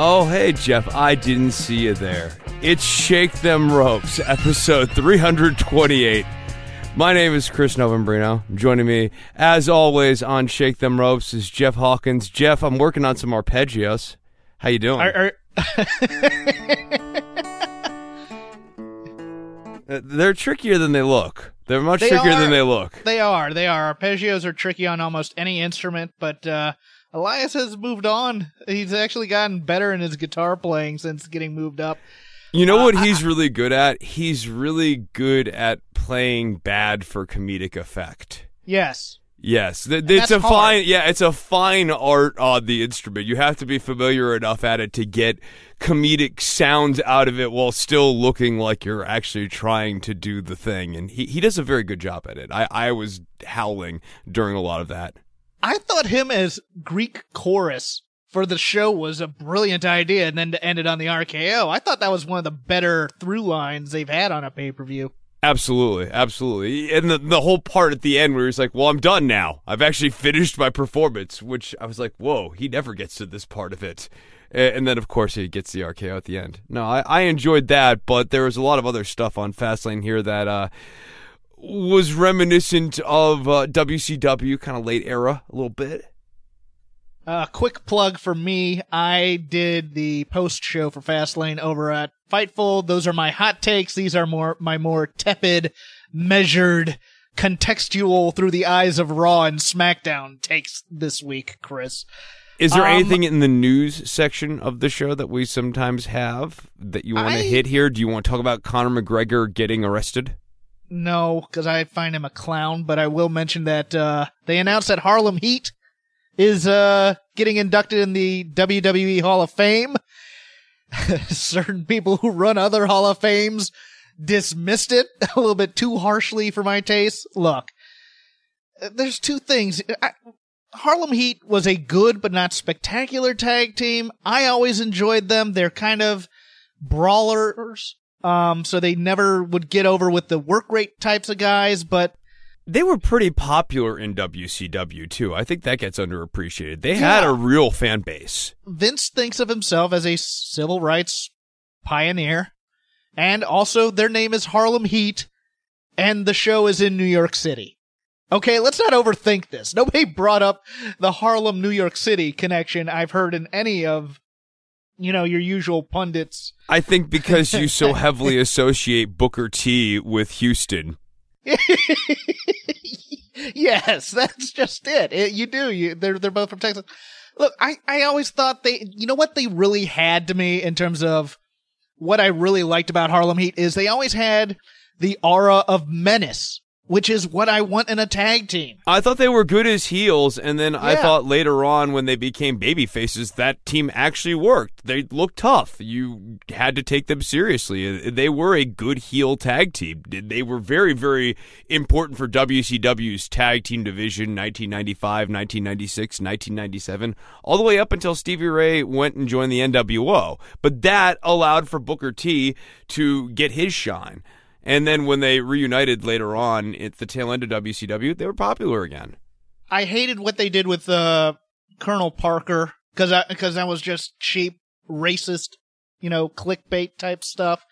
Oh, hey, Jeff, I didn't see you there. It's Shake Them Ropes, episode 328. My name is Chris Novembrino. Joining me, as always, on Shake Them Ropes is Jeff Hawkins. Jeff, I'm working on some arpeggios. How you doing? Are, are, Uh, They're trickier than they look. They're much They trickier are. than they look. they are. They are. Arpeggios are tricky on almost any instrument, but uh, Elias has moved on. He's actually gotten better in his guitar playing since getting moved up. You know Uh, what I- he's really good at? He's really good at playing bad for comedic effect. Yes. Yes, it's a hard. fine. Yeah, it's a fine art on the instrument. You have to be familiar enough at it to get comedic sounds out of it while still looking like you're actually trying to do the thing. And he, he does a very good job at it. I, I was howling during a lot of that. I thought him as Greek chorus for the show was a brilliant idea, and then to end it on the RKO, I thought that was one of the better through lines they've had on a pay per view. Absolutely, absolutely. And the the whole part at the end where he's like, "Well, I'm done now. I've actually finished my performance," which I was like, "Whoa, he never gets to this part of it." And then, of course, he gets the RKO at the end. No, I, I enjoyed that, but there was a lot of other stuff on Fastlane here that uh, was reminiscent of uh, WCW, kind of late era, a little bit. Uh, quick plug for me. I did the post show for Fastlane over at Fightful. Those are my hot takes. These are more my more tepid, measured, contextual through the eyes of Raw and SmackDown takes this week, Chris. Is there Um, anything in the news section of the show that we sometimes have that you want to hit here? Do you want to talk about Conor McGregor getting arrested? No, because I find him a clown, but I will mention that uh, they announced that Harlem Heat is uh, getting inducted in the WWE Hall of Fame. Certain people who run other Hall of Fames dismissed it a little bit too harshly for my taste. Look, there's two things. I, Harlem Heat was a good but not spectacular tag team. I always enjoyed them. They're kind of brawlers. Um, so they never would get over with the work rate types of guys, but They were pretty popular in WCW too. I think that gets underappreciated. They had a real fan base. Vince thinks of himself as a civil rights pioneer. And also their name is Harlem Heat and the show is in New York City. Okay, let's not overthink this. Nobody brought up the Harlem New York City connection I've heard in any of you know your usual pundits. I think because you so heavily associate Booker T with Houston. yes, that's just it. It- you do. You they're they're both from Texas. Look, I I always thought they you know what they really had to me in terms of what I really liked about Harlem Heat is they always had the aura of menace, which is what I want in a tag team. I thought they were good as heels, and then I thought later on when they became baby faces, that team actually worked. They looked tough. You had to take them seriously. They were a good heel tag team. They were very, very important for WCW's tag team division 1995, 1996, 1997, all the way up until Stevie Ray went and joined the NWO. But that allowed for Booker T to get his shine. And then when they reunited later on at the tail end of WCW, they were popular again. I hated what they did with uh, Colonel Parker because because that was just cheap, racist, you know, clickbait type stuff.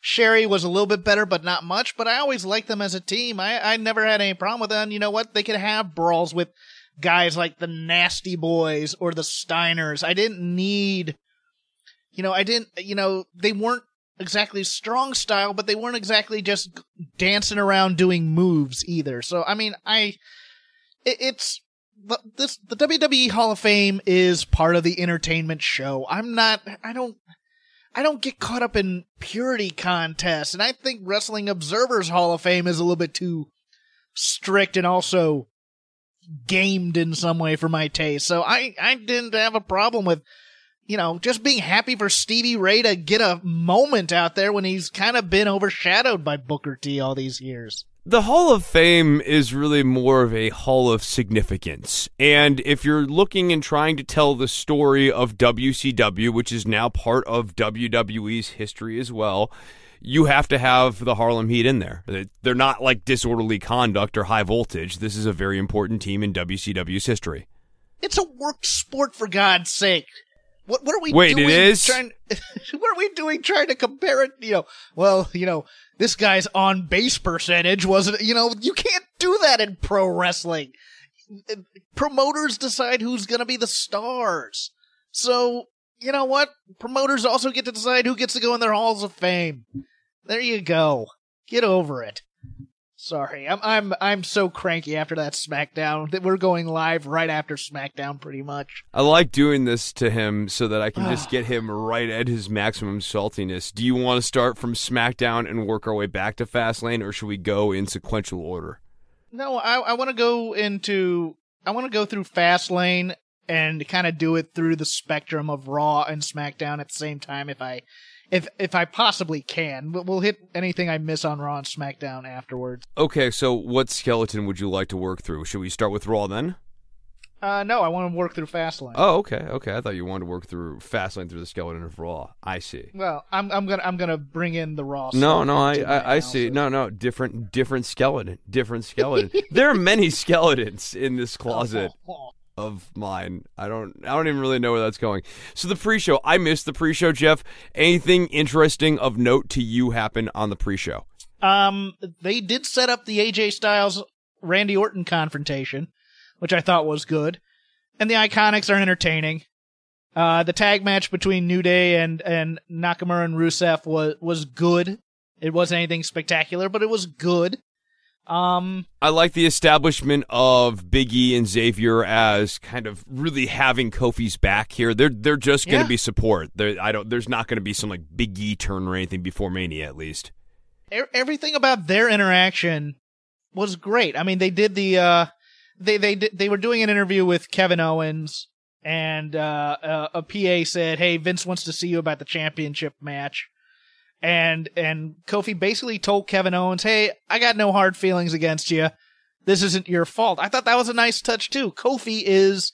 Sherri was a little bit better, but not much. But I always liked them as a team. I, I never had any problem with them. You know what? They could have brawls with guys like the Nasty Boys or the Steiners. I didn't need, you know, I didn't, you know, they weren't exactly strong style, but they weren't exactly just dancing around doing moves either. So, I mean, I, it, it's, this, the WWE Hall of Fame is part of the entertainment show. I'm not, I don't, I don't get caught up in purity contests, and I think Wrestling Observer's Hall of Fame is a little bit too strict and also gamed in some way for my taste. So I, I didn't have a problem with, you know, just being happy for Stevie Ray to get a moment out there when he's kind of been overshadowed by Booker T all these years. The Hall of Fame is really more of a hall of significance. And if you're looking and trying to tell the story of WCW, which is now part of WWE's history as well, you have to have the Harlem Heat in there. They're not like disorderly conduct or high voltage. This is a very important team in WCW's history. It's a work sport, for God's sake. What, what are we Wait, doing? it is? Trying, what are we doing trying to compare it? You know, well, you know, this guy's on base percentage wasn't, you know, you can't do that in pro wrestling. Promoters decide who's going to be the stars. So, you know what? Promoters also get to decide who gets to go in their halls of fame. There you go. Get over it. Sorry, I'm I'm I'm so cranky after that SmackDown that we're going live right after SmackDown, pretty much. I like doing this to him so that I can just get him right at his maximum saltiness. Do you want to start from SmackDown and work our way back to Fastlane, or should we go in sequential order? No, I I want to go into I want to go through Fastlane and kind of do it through the spectrum of Raw and SmackDown at the same time if I if if I possibly can. We'll hit anything I miss on Raw and SmackDown afterwards. Okay, so what skeleton would you like to work through? Should we start with Raw then? Uh, no, I want to work through Fastlane. Oh, okay, okay. I thought you wanted to work through Fastlane through the skeleton of Raw. I see. Well, I'm I'm gonna I'm gonna bring in the Raw. No, no, I I, I see. No, no, different different skeleton, different skeleton. there are many skeletons in this closet. Of mine. I don't I don't even really know where that's going. So the pre-show, I missed the pre-show, Jeff. Anything interesting of note to you happen on the pre-show? Um, they did set up the AJ Styles Randy Orton confrontation, which I thought was good, and the Iconics are entertaining. Uh, the tag match between New Day and and Nakamura and Rusev was was good. It wasn't anything spectacular, but it was good. Um, I like the establishment of Big E and Xavier as kind of really having Kofi's back here. They're they're just going to Yeah. be support. They're, I don't. There's not going to be some like Big E turn or anything before Mania, at least. everything about their interaction was great. I mean, they did the uh, they they did, they were doing an interview with Kevin Owens, and uh, uh, a PA said, "Hey, Vince wants to see you about the championship match." And and Kofi basically told Kevin Owens, "Hey, I got no hard feelings against you. This isn't your fault." I thought that was a nice touch too. Kofi is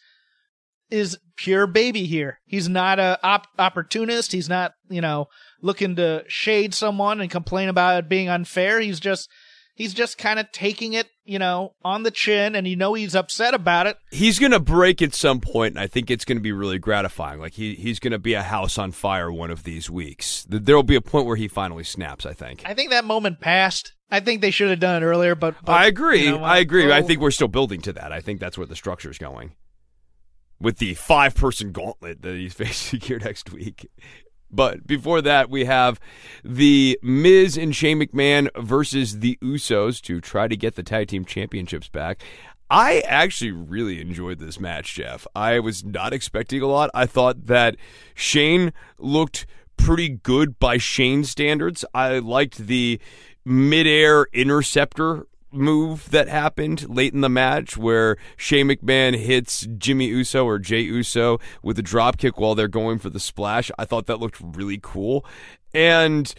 is pure baby here. He's not a op- opportunist. He's not, you know, looking to shade someone and complain about it being unfair. He's just he's just kind of taking it, you know, on the chin and you know he's upset about it. He's going to break at some point, and I think it's going to be really gratifying. Like he he's going to be a house on fire one of these weeks. There will be a point where he finally snaps. I think. I think that moment passed. I think they should have done it earlier, but, but I agree. you know, I agree. I oh, think we're still building to that. I think that's where the structure's going. With the five person gauntlet that he's facing here next week. But before that, we have the Miz and Shane McMahon versus the Usos to try to get the tag team championships back. I actually really enjoyed this match, Jeff. I was not expecting a lot. I thought that Shane looked pretty good by Shane standards. I liked the midair interceptor move that happened late in the match where Shane McMahon hits Jimmy Uso or Jay Uso with a drop kick while they're going for the splash. I thought that looked really cool. And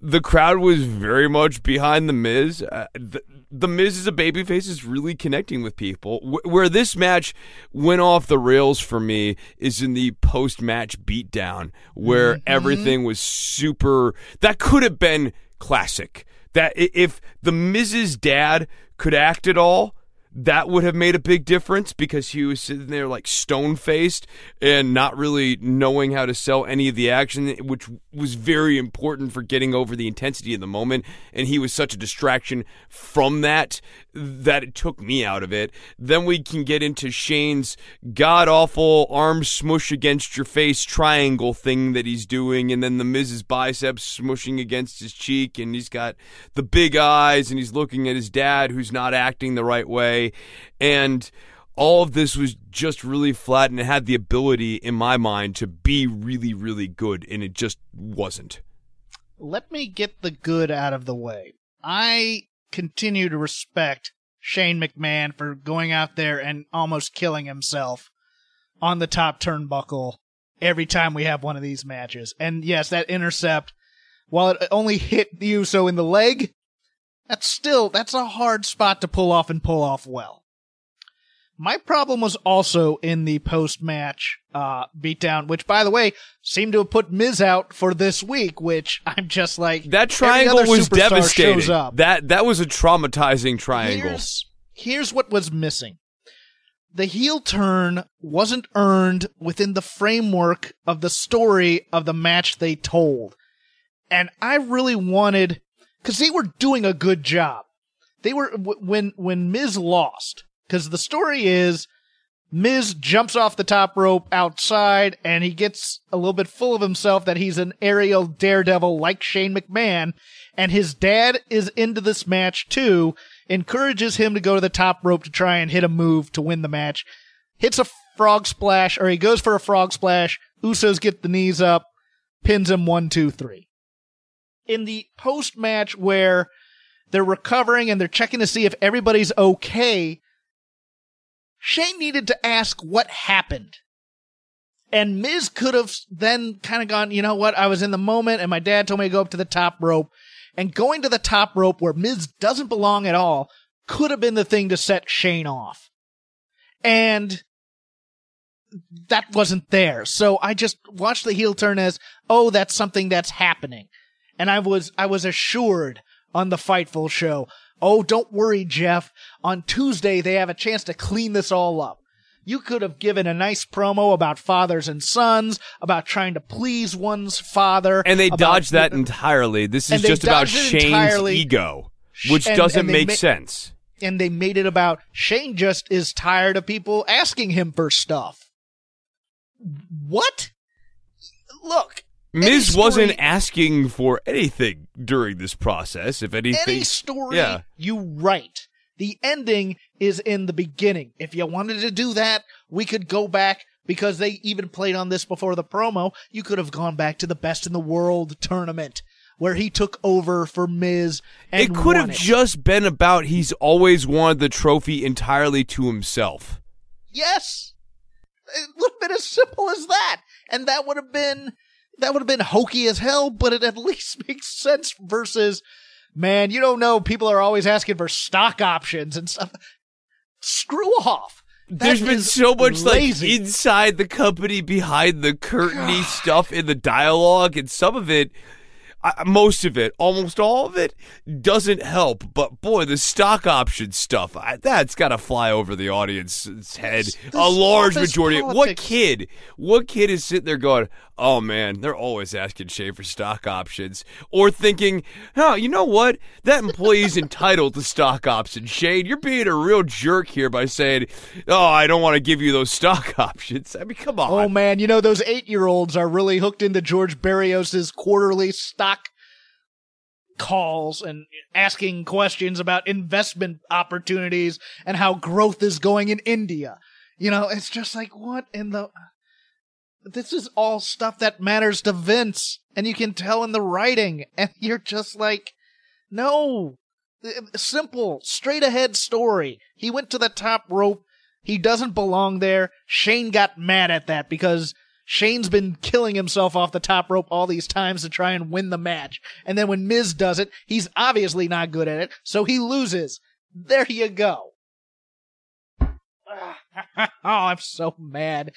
the crowd was very much behind the Miz. Uh, the, the Miz is a babyface is really connecting with people. Wh- where this match went off the rails for me is in the post-match beatdown, where everything was super. That could have been classic. That if the Miz's dad could act at all, that would have made a big difference because he was sitting there like stone faced and not really knowing how to sell any of the action, which was very important for getting over the intensity of the moment. And he was such a distraction from that that it took me out of it. Then we can get into Shane's god awful arm smush against your face triangle thing that he's doing, and then the Miz's biceps smushing against his cheek, and he's got the big eyes, and he's looking at his dad who's not acting the right way. And all of this was just really flat and it had the ability, in my mind, to be really, really good, and it just wasn't. Let me get the good out of the way. I continue to respect Shane McMahon for going out there and almost killing himself on the top turnbuckle every time we have one of these matches. And yes, that intercept, while it only hit Uso in the leg, that's still, that's a hard spot to pull off and pull off well. My problem was also in the post match uh, beatdown, which, by the way, seemed to have put Miz out for this week. Which I'm just like that triangle was devastating. That that was a traumatizing triangle. Here's, here's what was missing: the heel turn wasn't earned within the framework of the story of the match they told, and I really wanted because they were doing a good job. They were when when Miz lost because the story is Miz jumps off the top rope outside and he gets a little bit full of himself that he's an aerial daredevil like Shane McMahon. And his dad is into this match too, encourages him to go to the top rope to try and hit a move to win the match. Hits a frog splash, or he goes for a frog splash. Usos get the knees up, pins him one, two, three. In the post match where they're recovering and they're checking to see if everybody's okay, Shane needed to ask what happened. And Miz could have then kind of gone, you know what? I was in the moment and my dad told me to go up to the top rope. And going to the top rope where Miz doesn't belong at all could have been the thing to set Shane off. And that wasn't there. So I just watched the heel turn as, oh, that's something that's happening. And I was, I was assured on the Fightful show, Oh, don't worry, Jeff. On Tuesday, they have a chance to clean this all up. You could have given a nice promo about fathers and sons, about trying to please one's father. And they dodged that entirely. This is just about Shane's entirely. ego, which and, doesn't and make ma- sense. And they made it about Shane just is tired of people asking him for stuff. What? Look, Miz story, wasn't asking for anything during this process. If anything, any story yeah. you write, the ending is in the beginning. If you wanted to do that, we could go back because they even played on this before the promo. You could have gone back to the Best in the World tournament where he took over for Miz. it could have it. just been about he's always wanted the trophy entirely to himself. Yes, it would have been as simple as that, and that would have been that would have been hokey as hell, but it at least makes sense versus, man, you don't know. People are always asking for stock options and stuff. Screw off. That There's been so much lazy. like inside the company, behind the curtainy stuff in the dialogue, and some of it I, most of it, almost all of it, doesn't help. But boy, the stock option stuff, I, that's got to fly over the audience's head. This, this a large majority. Politics. What kid? What kid is sitting there going, "Oh man, they're always asking Shay for stock options," or thinking, "Oh, you know what? That employee's entitled to stock options." Shane, you're being a real jerk here by saying, "Oh, I don't want to give you those stock options." I mean, come oh, on. Oh man, you know those eight-year-olds are really hooked into George Barrios's quarterly stock calls and asking questions about investment opportunities and how growth is going in India. You know, it's just like, what in the. This is all stuff that matters to Vince, and you can tell in the writing, and you're just like, no. Simple, straight ahead story. He went to the top rope. He doesn't belong there. Shane got mad at that because Shane's been killing himself off the top rope all these times to try and win the match. And then when Miz does it, he's obviously not good at it, so he loses. There you go. Oh, I'm so mad.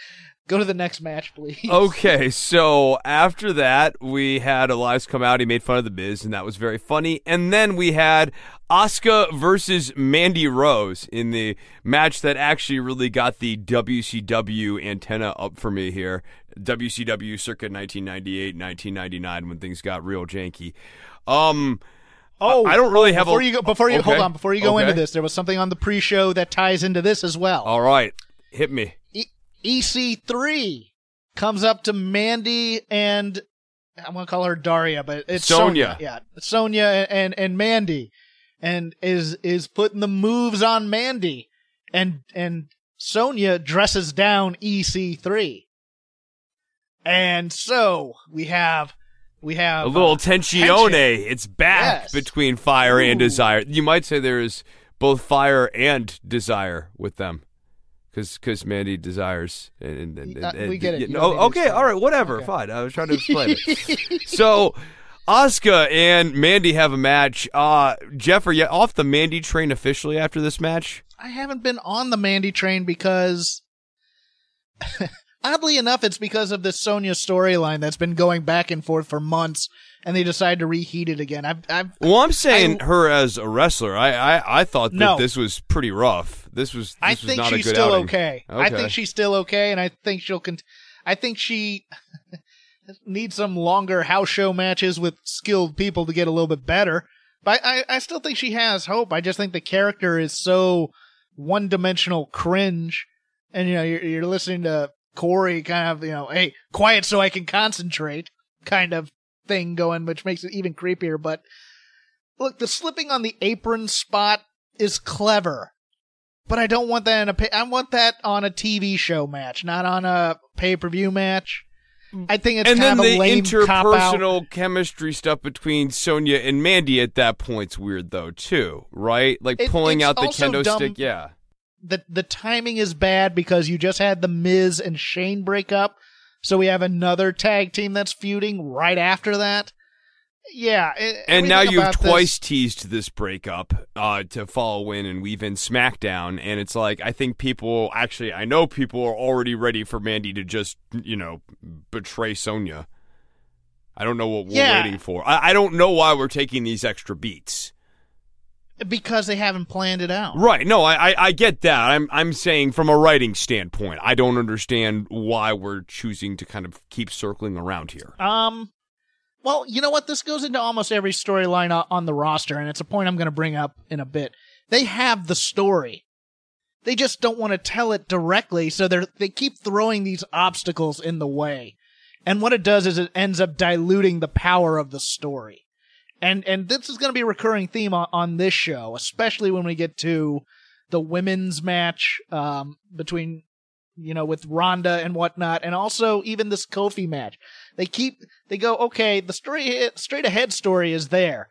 Go to the next match, please. Okay, so after that, we had Elias come out. He made fun of the Miz, and that was very funny. And then we had Asuka versus Mandy Rose in the match that actually really got the WCW antenna up for me here. WCW circa 1998, 1999, when things got real janky. Um, Oh, I don't really have before a- you go. Before you hold on, before you go Okay. into this, there was something on the pre-show that ties into this as well. all right, hit me. E- EC3 comes up to Mandy and I'm gonna call her Daria, but it's Sonia. Sonya. Yeah, Sonya and, and and Mandy, and is is putting the moves on Mandy, and and Sonya dresses down EC3, and so we have we have A little uh, tensione. tension. It's back Yes. between fire and desire. You might say there is both fire and desire with them. Because because Mandy desires. And, and, and, Uh, and- we get it. you know- to okay, all right, whatever. Okay. Fine. I was trying to explain it. so, Asuka and Mandy have a match. Uh, Jeff, are you off the Mandy train officially after this match? I haven't been on the Mandy train because, oddly enough, it's because of this Sonya storyline that's been going back and forth for months, and they decided to reheat it again. I've, I've, Well, I'm saying I- her as a wrestler. I, I, I thought that No. this was pretty rough. This was. This I was think not she's still outing. okay. I think she's still okay, and I think she'll. Con- I think she needs some longer house show matches with skilled people to get a little bit better. But I, I still think she has hope. I just think the character is so one dimensional cringe. And you know, you're, you're listening to Corey kind of, you know, hey, quiet so I can concentrate kind of thing going, which makes it even creepier. But look, the slipping on the apron spot is clever. But I don't want that in a pay- I want that on a TV show match, not on a pay-per-view match. I think it's and kind then of the lame interpersonal chemistry stuff between Sonya and Mandy at that point's weird though too, right? Like It- pulling out the kendo dumb- stick. Yeah. the the timing is bad because you just had the Miz and Shane break up, so we have another tag team that's feuding right after that. Yeah, it- And now you've this- twice teased this breakup uh, to follow in and weave in SmackDown, and it's like I think people actually, I know people are already ready for Mandy to just you know betray Sonya. I don't know what we're Yeah. waiting for. I, I don't know why we're taking these extra beats. Because they haven't planned it out. Right. No, I, I, I get that. I'm I'm saying from a writing standpoint, I don't understand why we're choosing to kind of keep circling around here. Um, well, you know what? This goes into almost every storyline on the roster, and it's a point I'm going to bring up in a bit. They have the story. They just don't want to tell it directly, so they they keep throwing these obstacles in the way. And what it does is it ends up diluting the power of the story. And and this is going to be a recurring theme on, on this show, especially when we get to the women's match um, between you know with Ronda and whatnot, and also even this Kofi match. They keep they go okay. The story straight ahead story is there.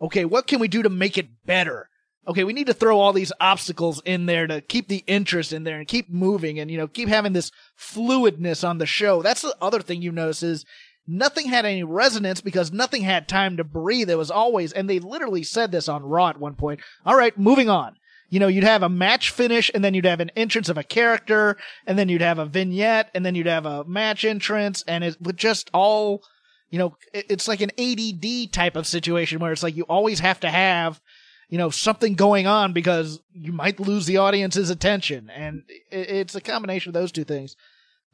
Okay, what can we do to make it better? Okay, we need to throw all these obstacles in there to keep the interest in there and keep moving and you know keep having this fluidness on the show. That's the other thing you notice is nothing had any resonance because nothing had time to breathe. It was always, and they literally said this on Raw at one point. All right, moving on. You know, you'd have a match finish, and then you'd have an entrance of a character, and then you'd have a vignette, and then you'd have a match entrance, and it would just all, you know, it's like an ADD type of situation where it's like you always have to have, you know, something going on because you might lose the audience's attention, and it's a combination of those two things.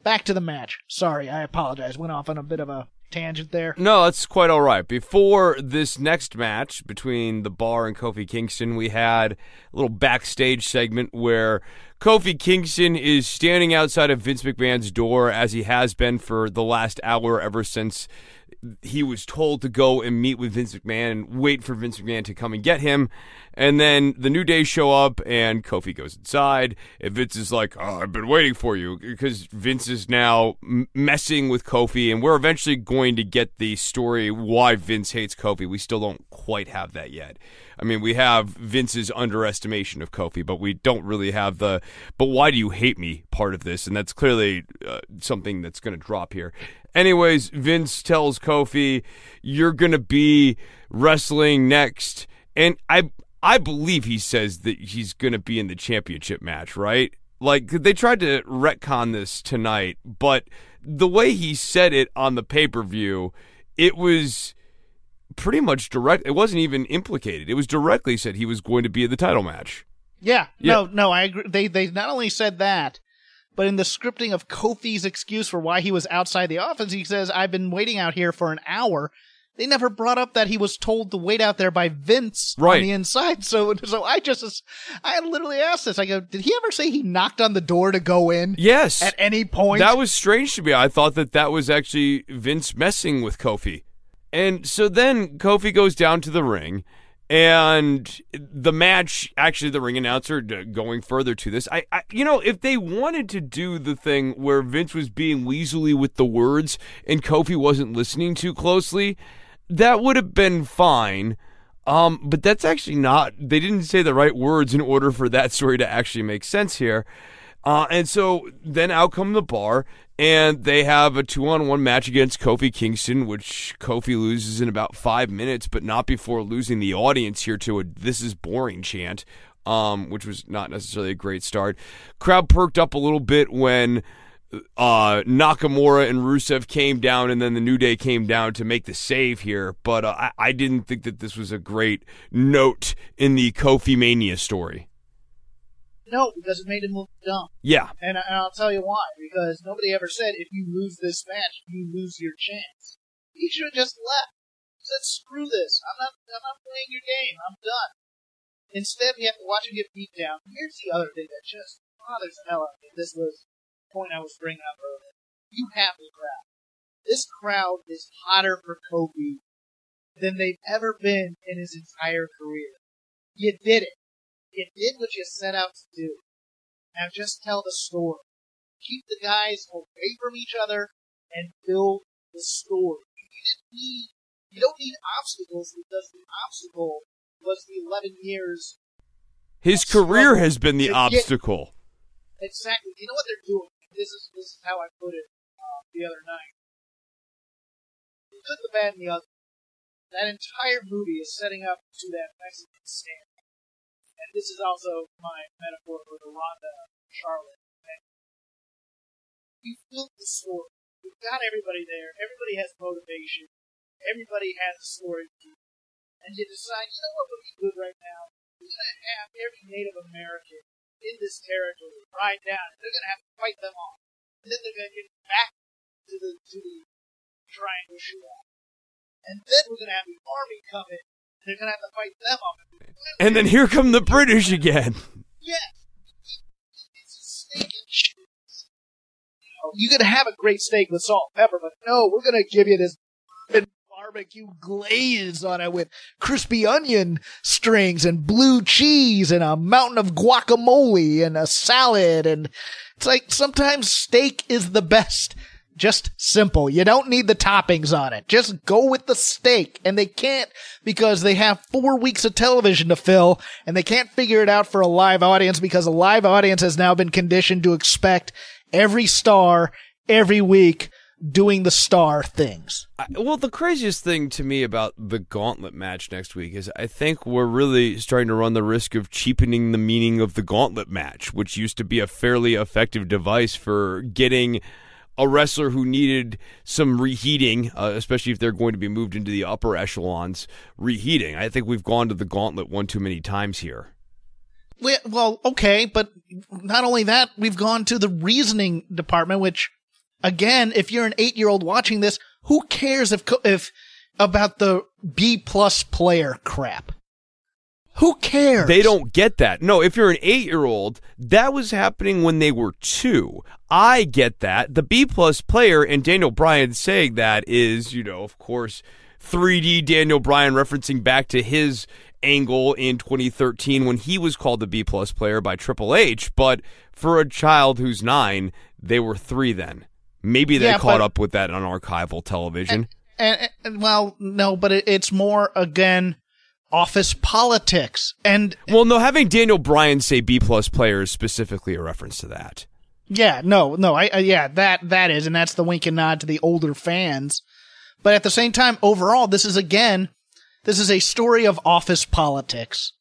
Back to the match. Sorry, I apologize. Went off on a bit of a tangent there. No, that's quite all right. Before this next match between the Bar and Kofi Kingston, we had a little backstage segment where Kofi Kingston is standing outside of Vince McMahon's door as he has been for the last hour ever since he was told to go and meet with Vince McMahon and wait for Vince McMahon to come and get him. And then the New Day show up and Kofi goes inside. And Vince is like, oh, I've been waiting for you because Vince is now messing with Kofi. And we're eventually going to get the story why Vince hates Kofi. We still don't quite have that yet. I mean, we have Vince's underestimation of Kofi, but we don't really have the, but why do you hate me part of this? And that's clearly uh, something that's going to drop here. Anyways, Vince tells Kofi, "You're gonna be wrestling next," and I I believe he says that he's gonna be in the championship match, right? Like they tried to retcon this tonight, but the way he said it on the pay per view, it was pretty much direct. It wasn't even implicated. It was directly said he was going to be in the title match. Yeah, yeah. no, no, I agree. They they not only said that, but in the scripting of Kofi's excuse for why he was outside the office, he says, "I've been waiting out here for an hour." They never brought up that he was told to wait out there by Vince right. on the inside. So, so I just, I literally asked this. I go, did he ever say he knocked on the door to go in? Yes. At any point? That was strange to me. I thought that that was actually Vince messing with Kofi. And so then Kofi goes down to the ring and the match actually the ring announcer going further to this I, I, you know if they wanted to do the thing where vince was being weaselly with the words and kofi wasn't listening too closely that would have been fine. Um, but that's actually not they didn't say the right words in order for that story to actually make sense here uh, and so then out come the bar and they have a two on one match against Kofi Kingston, which Kofi loses in about five minutes, but not before losing the audience here to a this is boring chant, um, which was not necessarily a great start. Crowd perked up a little bit when uh, Nakamura and Rusev came down, and then the New Day came down to make the save here. But uh, I, I didn't think that this was a great note in the Kofi Mania story. No, because it made him look dumb. Yeah. And, and I'll tell you why. Because nobody ever said if you lose this match, you lose your chance. He should have just left. He said, "Screw this. I'm not. I'm not playing your game. I'm done." Instead, we have to watch him get beat down. Here's the other thing that just bothers the hell out of me. This was the point I was bringing up earlier. You have the crowd. This crowd is hotter for Kofi than they've ever been in his entire career. You did it. You did what you set out to do. Now just tell the story. Keep the guys away from each other and build the story. You didn't need, you don't need obstacles because the obstacle was the 11 years. His career has been the obstacle. Get, exactly. You know what they're doing? This is, this is how I put it uh, the other night. The good, the bad, and the ugly. That entire movie is setting up to that Mexican stand and this is also my metaphor for the Ronda Charlotte thing. You built the story. You've got everybody there. Everybody has motivation. Everybody has a story. And you decide, you know what would be good right now? We're going to have every Native American in this territory ride down, they're going to have to fight them off. And then they're going to get back to the to the triangle shootout. And then we're going to have the army come in they're gonna have to fight them off. And then here come the British again. Yeah. You could have a great steak with salt and pepper, but no, we're gonna give you this barbecue glaze on it with crispy onion strings and blue cheese and a mountain of guacamole and a salad and it's like sometimes steak is the best just simple. You don't need the toppings on it. Just go with the steak. And they can't because they have four weeks of television to fill and they can't figure it out for a live audience because a live audience has now been conditioned to expect every star every week doing the star things. Well, the craziest thing to me about the gauntlet match next week is I think we're really starting to run the risk of cheapening the meaning of the gauntlet match, which used to be a fairly effective device for getting a wrestler who needed some reheating, uh, especially if they're going to be moved into the upper echelons, reheating. I think we've gone to the gauntlet one too many times here. Well, okay, but not only that, we've gone to the reasoning department, which, again, if you're an eight year old watching this, who cares if, if, about the B plus player crap? Who cares? They don't get that. No, if you're an eight year old, that was happening when they were two. I get that. The B plus player and Daniel Bryan saying that is, you know, of course, 3D Daniel Bryan referencing back to his angle in 2013 when he was called the B plus player by Triple H. But for a child who's nine, they were three then. Maybe they yeah, caught but, up with that on archival television. And, and, and well, no, but it, it's more again office politics. And well, no, having Daniel Bryan say B plus player is specifically a reference to that. Yeah, no, no, I, I yeah, that that is, and that's the wink and nod to the older fans. But at the same time, overall, this is again, this is a story of office politics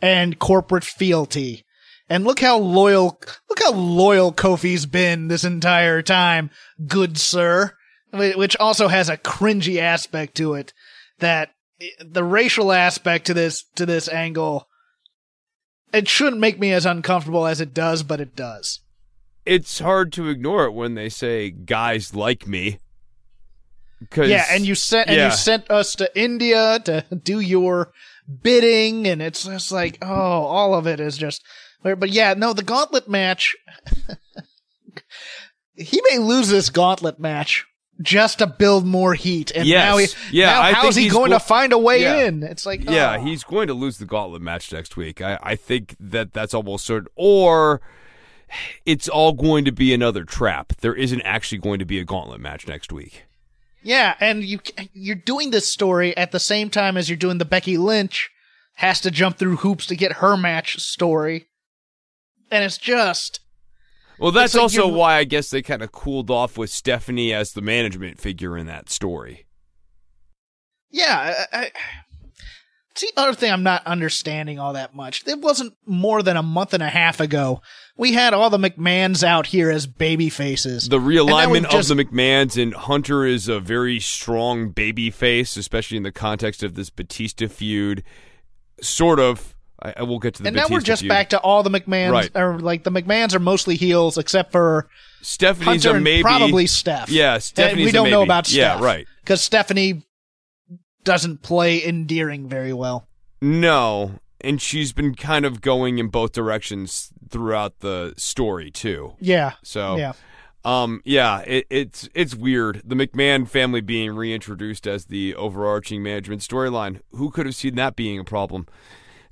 and corporate fealty And look how loyal, look how loyal Kofi's been this entire time, good sir. Which also has a cringy aspect to it that the racial aspect to this, to this angle, it shouldn't make me as uncomfortable as it does, but it does. It's hard to ignore it when they say guys like me. Yeah, and you sent and you sent us to India to do your bidding, and it's just like, oh, all of it is just. But yeah, no, the gauntlet match. he may lose this gauntlet match just to build more heat, and yes. now he, yeah, now how is he going go- to find a way yeah. in? It's like, yeah, oh. he's going to lose the gauntlet match next week. I, I think that that's almost certain, or it's all going to be another trap. There isn't actually going to be a gauntlet match next week. Yeah, and you you're doing this story at the same time as you're doing the Becky Lynch has to jump through hoops to get her match story. And it's just Well, that's like also why I guess they kind of cooled off with Stephanie as the management figure in that story. Yeah, I, I, See, other thing I'm not understanding all that much. It wasn't more than a month and a half ago. We had all the McMahons out here as baby faces. The realignment just... of the McMahons and Hunter is a very strong baby face, especially in the context of this Batista feud. Sort of. I, I will get to the and Batista now we're just feud. back to all the McMahons, right. or like the McMahons are mostly heels, except for Stephanie's Hunter a maybe, probably Steph. Yeah, Stephanie's we don't know about Steph. Yeah, right. Because Stephanie doesn't play endearing very well. No, and she's been kind of going in both directions throughout the story too. Yeah. So yeah. Um, yeah, it, it's it's weird. The McMahon family being reintroduced as the overarching management storyline. Who could have seen that being a problem?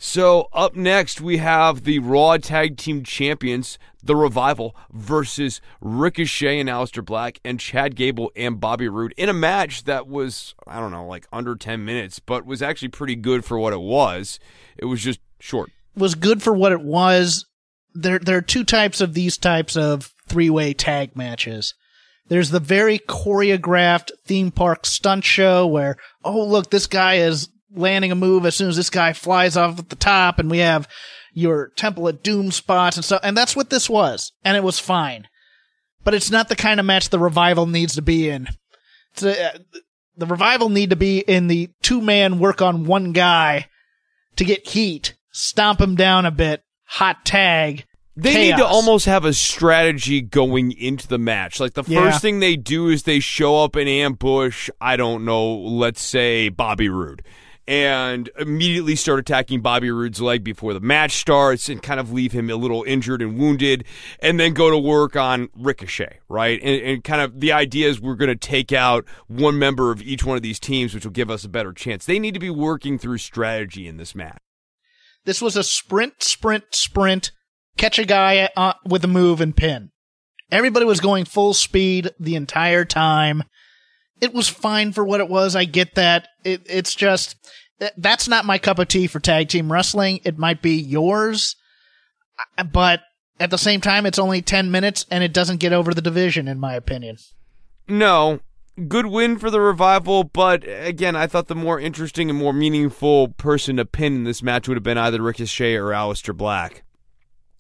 So up next we have the Raw Tag Team Champions, The Revival, versus Ricochet and Aleister Black and Chad Gable and Bobby Roode in a match that was I don't know like under ten minutes, but was actually pretty good for what it was. It was just short. Was good for what it was. There there are two types of these types of three way tag matches. There's the very choreographed theme park stunt show where, oh look, this guy is landing a move as soon as this guy flies off at the top and we have your Temple of Doom spots and stuff. And that's what this was. And it was fine. But it's not the kind of match the revival needs to be in. A, uh, the revival need to be in the two man work on one guy to get heat, stomp him down a bit, hot tag. They chaos. need to almost have a strategy going into the match. Like the first thing they do is they show up and ambush, I don't know, let's say Bobby Roode and immediately start attacking Bobby Roode's leg before the match starts and kind of leave him a little injured and wounded, and then go to work on Ricochet, right? And, and kind of the idea is we're going to take out one member of each one of these teams, which will give us a better chance. They need to be working through strategy in this match. This was a sprint, sprint, sprint, catch a guy uh, with a move and pin. Everybody was going full speed the entire time. It was fine for what it was. I get that. It, it's just, that's not my cup of tea for tag team wrestling. It might be yours, uh, but at the same time, it's only 10 minutes and it doesn't get over the division, in my opinion. No. Good win for the revival, but again, I thought the more interesting and more meaningful person to pin in this match would have been either Ricochet or Aleister Black.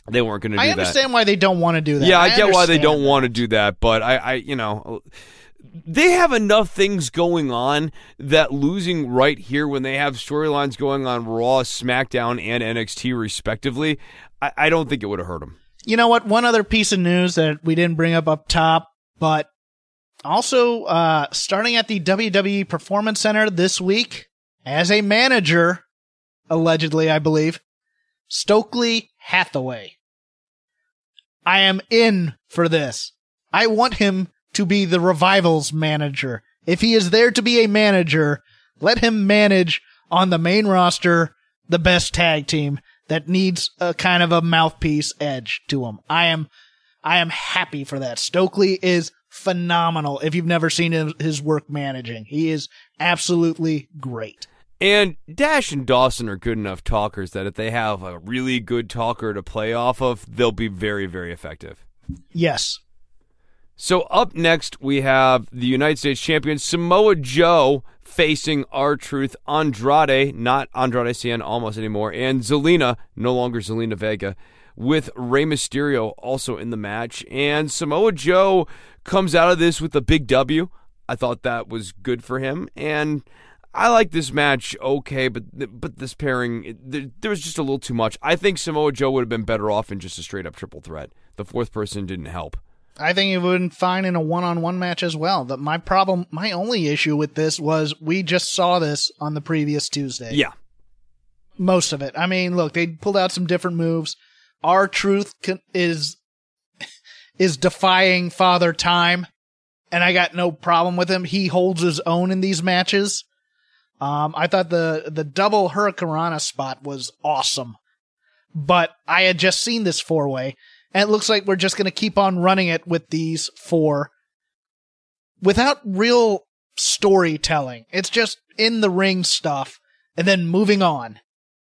They weren't going to do that. I understand why they don't want to do that. Yeah, I, I get why they don't want to do that, but I, I, you know, they have enough things going on that losing right here when they have storylines going on Raw, SmackDown, and NXT respectively, I, I don't think it would have hurt them. You know what? One other piece of news that we didn't bring up up top, but also uh, starting at the WWE Performance Center this week as a manager, allegedly, I believe, Stokely Hathaway. I am in for this. I want him to be the revival's manager. If he is there to be a manager, let him manage on the main roster the best tag team that needs a kind of a mouthpiece edge to him. I am, I am happy for that. Stokely is phenomenal. If you've never seen his work managing, he is absolutely great. And Dash and Dawson are good enough talkers that if they have a really good talker to play off of, they'll be very, very effective. Yes. So up next we have the United States champion Samoa Joe facing R-Truth Andrade, not Andrade Cien Almas anymore, and Zelina, no longer Zelina Vega, with Rey Mysterio also in the match. And Samoa Joe comes out of this with a big W. I thought that was good for him. And I like this match okay, but but this pairing there, there, was just a little too much. I think Samoa Joe would have been better off in just a straight up triple threat. The fourth person didn't help. I think it would have been fine in a one on one match as well. That my problem, my only issue with this was we just saw this on the previous Tuesday. Yeah, most of it. I mean, look, they pulled out some different moves. R-Truth is is defying Father Time, and I got no problem with him. He holds his own in these matches. Um, I thought the the double Hurricanrana spot was awesome, but I had just seen this four way, and it looks like we're just going to keep on running it with these four without real storytelling. It's just in the ring stuff and then moving on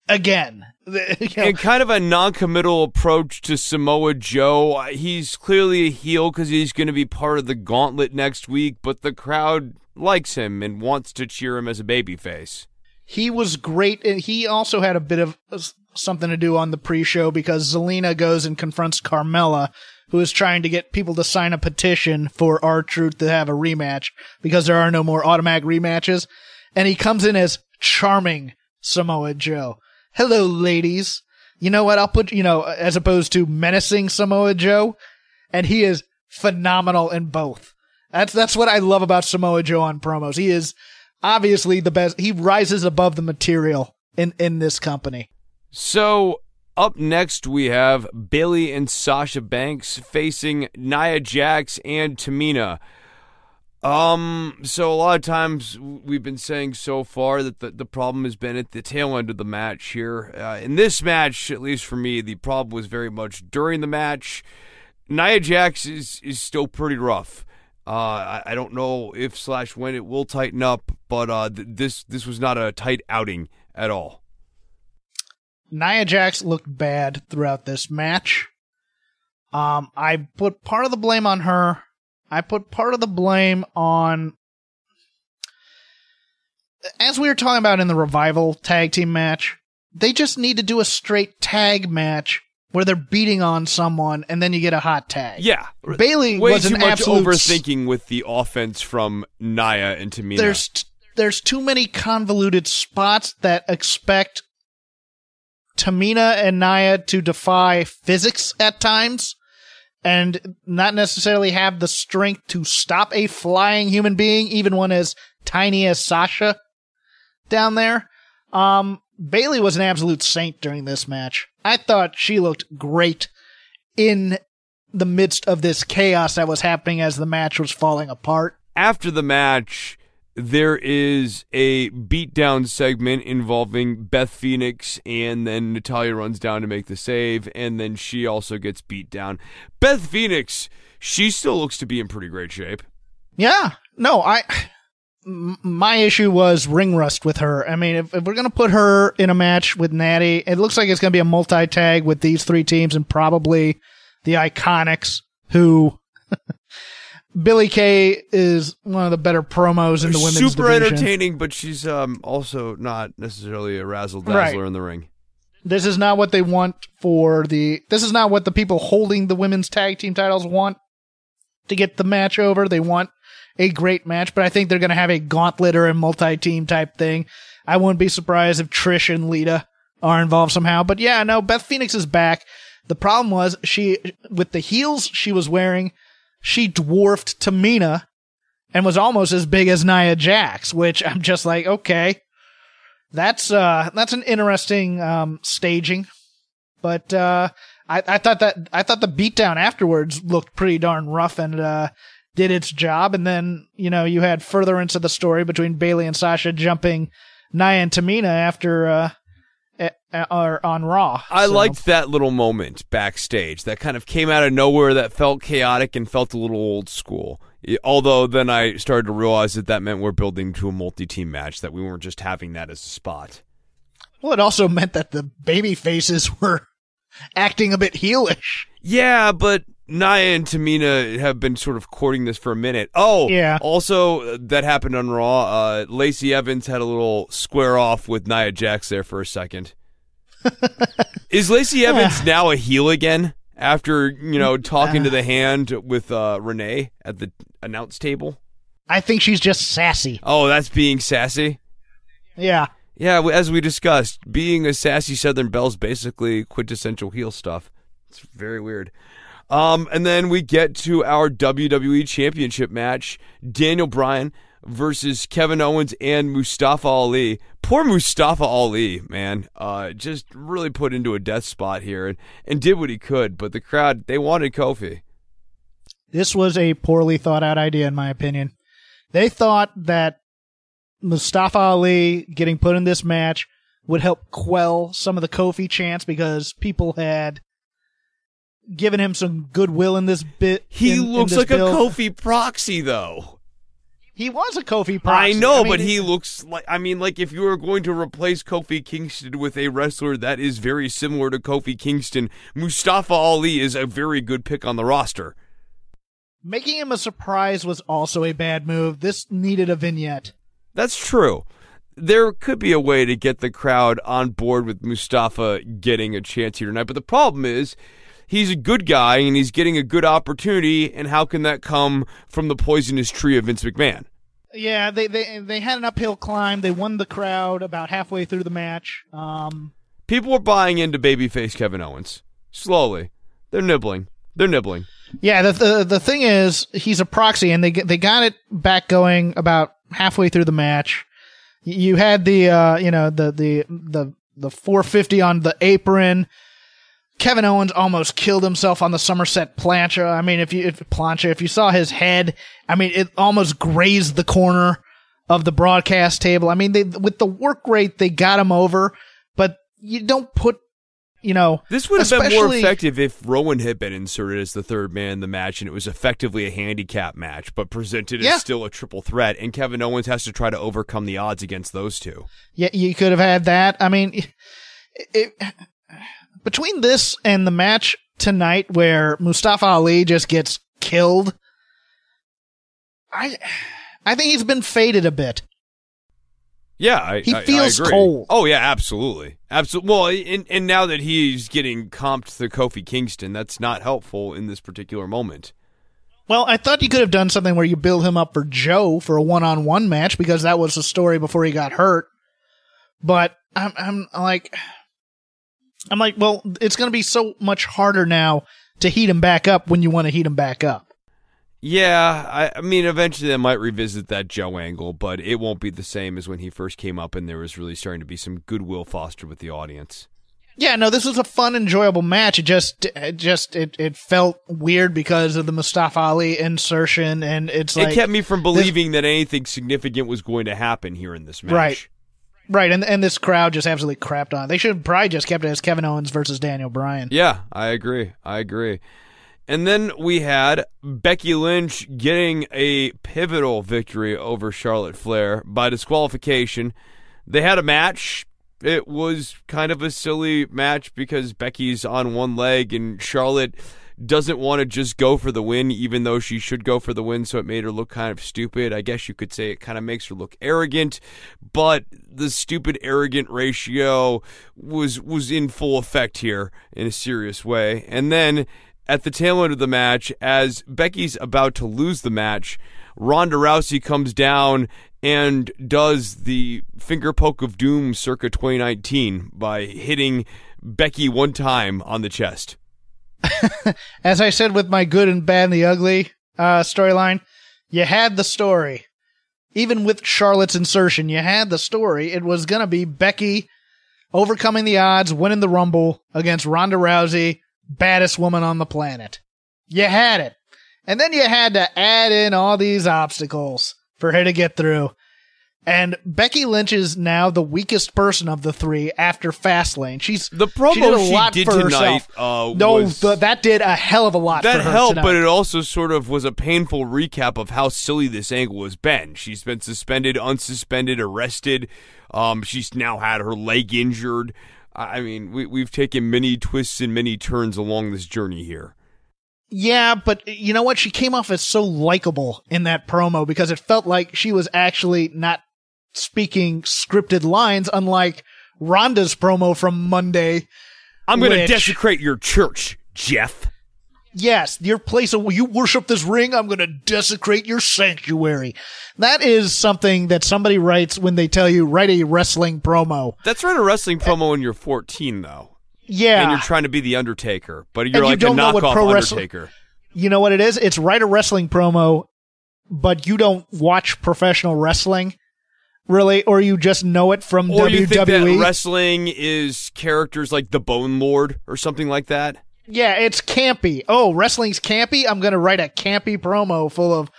again. you know. And kind of a non-committal approach to Samoa Joe. He's clearly a heel because he's going to be part of the gauntlet next week, but the crowd likes him and wants to cheer him as a babyface. He was great, and he also had a bit of uh, something to do on the pre-show because Zelina goes and confronts Carmella, who is trying to get people to sign a petition for R-Truth to have a rematch because there are no more automatic rematches. And he comes in as charming Samoa Joe. Hello, ladies. You know what? I'll put, you know, as opposed to menacing Samoa Joe. And he is phenomenal in both. That's that's what I love about Samoa Joe on promos. He is obviously the best. He rises above the material in in this company. So up next we have Bayley and Sasha Banks facing Nia Jax and Tamina. Um, so a lot of times we've been saying so far that the, the problem has been at the tail end of the match here. Uh, in this match, at least for me, the problem was very much during the match. Nia Jax is, is still pretty rough. Uh, I, I, don't know if slash when it will tighten up, but uh, th- this this was not a tight outing at all. Nia Jax looked bad throughout this match. Um, I put part of the blame on her. I put part of the blame on. As we were talking about in the revival tag team match, they just need to do a straight tag match where they're beating on someone and then you get a hot tag. Yeah, Bayley Way was too an much absolute overthinking with the offense from Nia and Tamina. There's there's too many convoluted spots that expect Tamina and Nia to defy physics at times and not necessarily have the strength to stop a flying human being, even one as tiny as Sasha down there. Um, Bayley was an absolute saint during this match. I thought she looked great in the midst of this chaos that was happening as the match was falling apart. After the match, there is a beatdown segment involving Beth Phoenix, and then Natalya runs down to make the save, and then she also gets beat down. Beth Phoenix, she still looks to be in pretty great shape. Yeah, no, I my issue was ring rust with her. I mean, if, if we're going to put her in a match with Natty, it looks like it's going to be a multi tag with these three teams and probably the Iconics, who Billie Kay is one of the better promos in the women's Super division. entertaining, but she's um, also not necessarily a razzle dazzler Right. in the ring. This is not what they want for the. This is not what the people holding the women's tag team titles want to get the match over. They want a great match, but I think they're going to have a gauntlet or a multi-team type thing. I wouldn't be surprised if Trish and Lita are involved somehow. But yeah, no, Beth Phoenix is back. The problem was she, with the heels she was wearing, she dwarfed Tamina and was almost as big as Nia Jax, which I'm just like, okay, that's uh, that's an interesting um, staging. But uh, I, I thought that I thought the beatdown afterwards looked pretty darn rough and uh, did its job. And then you know you had further into the story between Bayley and Sasha jumping Nia and Tamina after uh, or on Raw. I So- liked that little moment backstage that kind of came out of nowhere that felt chaotic and felt a little old school. Although then I started to realize that that meant we're building to a multi-team match that we weren't just having that as a spot. Well, it also meant that the baby faces were acting a bit heelish. Yeah, but Nia and Tamina have been sort of courting this for a minute. Oh, Yeah. Also, uh, that happened on Raw. Uh, Lacey Evans had a little square off with Nia Jax there for a second. Is Lacey Evans now a heel again after you know talking to the hand with uh, Renee at the announce table? I think she's just sassy. Oh, that's being sassy. Yeah. Yeah, as we discussed, being a sassy Southern Belle's basically quintessential heel stuff. It's very weird. Um, and then we get to our WWE Championship match: Daniel Bryan versus Kevin Owens and Mustafa Ali. Poor Mustafa Ali, man, uh, just really put into a death spot here and, and did what he could. But the crowd, they wanted Kofi. This was a poorly thought out idea, in my opinion. They thought that Mustafa Ali getting put in this match would help quell some of the Kofi chants because people had given him some goodwill in this bit. He in- in looks this like a Kofi proxy, though. He was a Kofi proxy. I know, mean, but he looks like. I mean, like if you were going to replace Kofi Kingston with a wrestler that is very similar to Kofi Kingston, Mustafa Ali is a very good pick on the roster. making him a surprise was also a bad move. This needed a vignette. That's true. There could be a way to get the crowd on board with Mustafa getting a chance here tonight, but the problem is he's a good guy and he's getting a good opportunity, and how can that come from the poisonous tree of Vince McMahon? Yeah, they they they had an uphill climb. They won the crowd about halfway through the match. Um, People were buying into babyface Kevin Owens. Slowly. They're nibbling. They're nibbling. yeah, the, the the thing is, he's a proxy, and they they got it back going about halfway through the match. You had the uh, you know the the the the 450 on the apron. Kevin Owens almost killed himself on the somersault plancha. I mean, if you if plancha, if you saw his head, I mean, it almost grazed the corner of the broadcast table. I mean, they with the work rate, they got him over, but you don't put, you know, This would have been more effective if Rowan had been inserted as the third man in the match and it was effectively a handicap match, but presented Yeah. as still a triple threat, and Kevin Owens has to try to overcome the odds against those two. Yeah, you could have had that. I mean, it, it, between this and the match tonight where Mustafa Ali just gets killed, I I think he's been faded a bit. Yeah, I, He I- I feels agree. cold. Oh yeah, absolutely, absolutely. Well, and, and now that he's getting comped to Kofi Kingston, that's not helpful in this particular moment. Well, I thought you could have done something where you build him up for Joe for a one-on-one match because that was the story before he got hurt. But I'm I'm like I'm like, well, it's going to be so much harder now to heat him back up when you want to heat him back up. Yeah, I, I mean, eventually they might revisit that Joe angle, but it won't be the same as when he first came up and there was really starting to be some goodwill fostered with the audience. Yeah, no, this was a fun, enjoyable match. It just, it just, it, it felt weird because of the Mustafa Ali insertion, and it's like it kept me from believing that anything significant was going to happen here in this match. Right. Right, and and this crowd just absolutely crapped on. They should have probably just kept it as Kevin Owens versus Daniel Bryan. Yeah, I agree. I agree. And then we had Becky Lynch getting a pivotal victory over Charlotte Flair by disqualification. They had a match. It was kind of a silly match because Becky's on one leg and Charlotte doesn't want to just go for the win, even though she should go for the win, so it made her look kind of stupid. I guess you could say it kind of makes her look arrogant, but the stupid arrogant ratio was was in full effect here in a serious way. And then at the tail end of the match, as Becky's about to lose the match, Ronda Rousey comes down and does the finger poke of doom circa 2019 by hitting Becky one time on the chest. As I said with my good and bad and the ugly uh, storyline, you had the story. Even with Charlotte's insertion, you had the story. It was gonna be Becky overcoming the odds, winning the Rumble against Ronda Rousey, baddest woman on the planet. You had it. And then you had to add in all these obstacles for her to get through. And Becky Lynch is now the weakest person of the three after Fastlane. She's The she promo did a she lot did for tonight, herself. uh, no, the, that did a hell of a lot. that for her helped, tonight. but it also sort of was a painful recap of how silly this angle has been. She's been suspended, unsuspended, arrested. Um, she's now had her leg injured. I I mean, we, we've taken many twists and many turns along this journey here. Yeah, but you know what? She came off as so likable in that promo because it felt like she was actually not speaking scripted lines, unlike Ronda's promo from Monday. I'm going to desecrate your church, Jeff. Yes, your place of you worship this ring, I'm going to desecrate your sanctuary. That is something that somebody writes when they tell you write a wrestling promo. That's right, a wrestling promo when you're 14, though. Yeah. And you're trying to be the Undertaker, but you're And you like don't a knockoff pro wrestling- Undertaker. you know what it is? It's write a wrestling promo, but you don't watch professional wrestling, really, or you just know it from Or you think that wrestling is characters like the Bone Lord or something like that? yeah, it's campy. Oh, wrestling's campy. I'm going to write a campy promo full of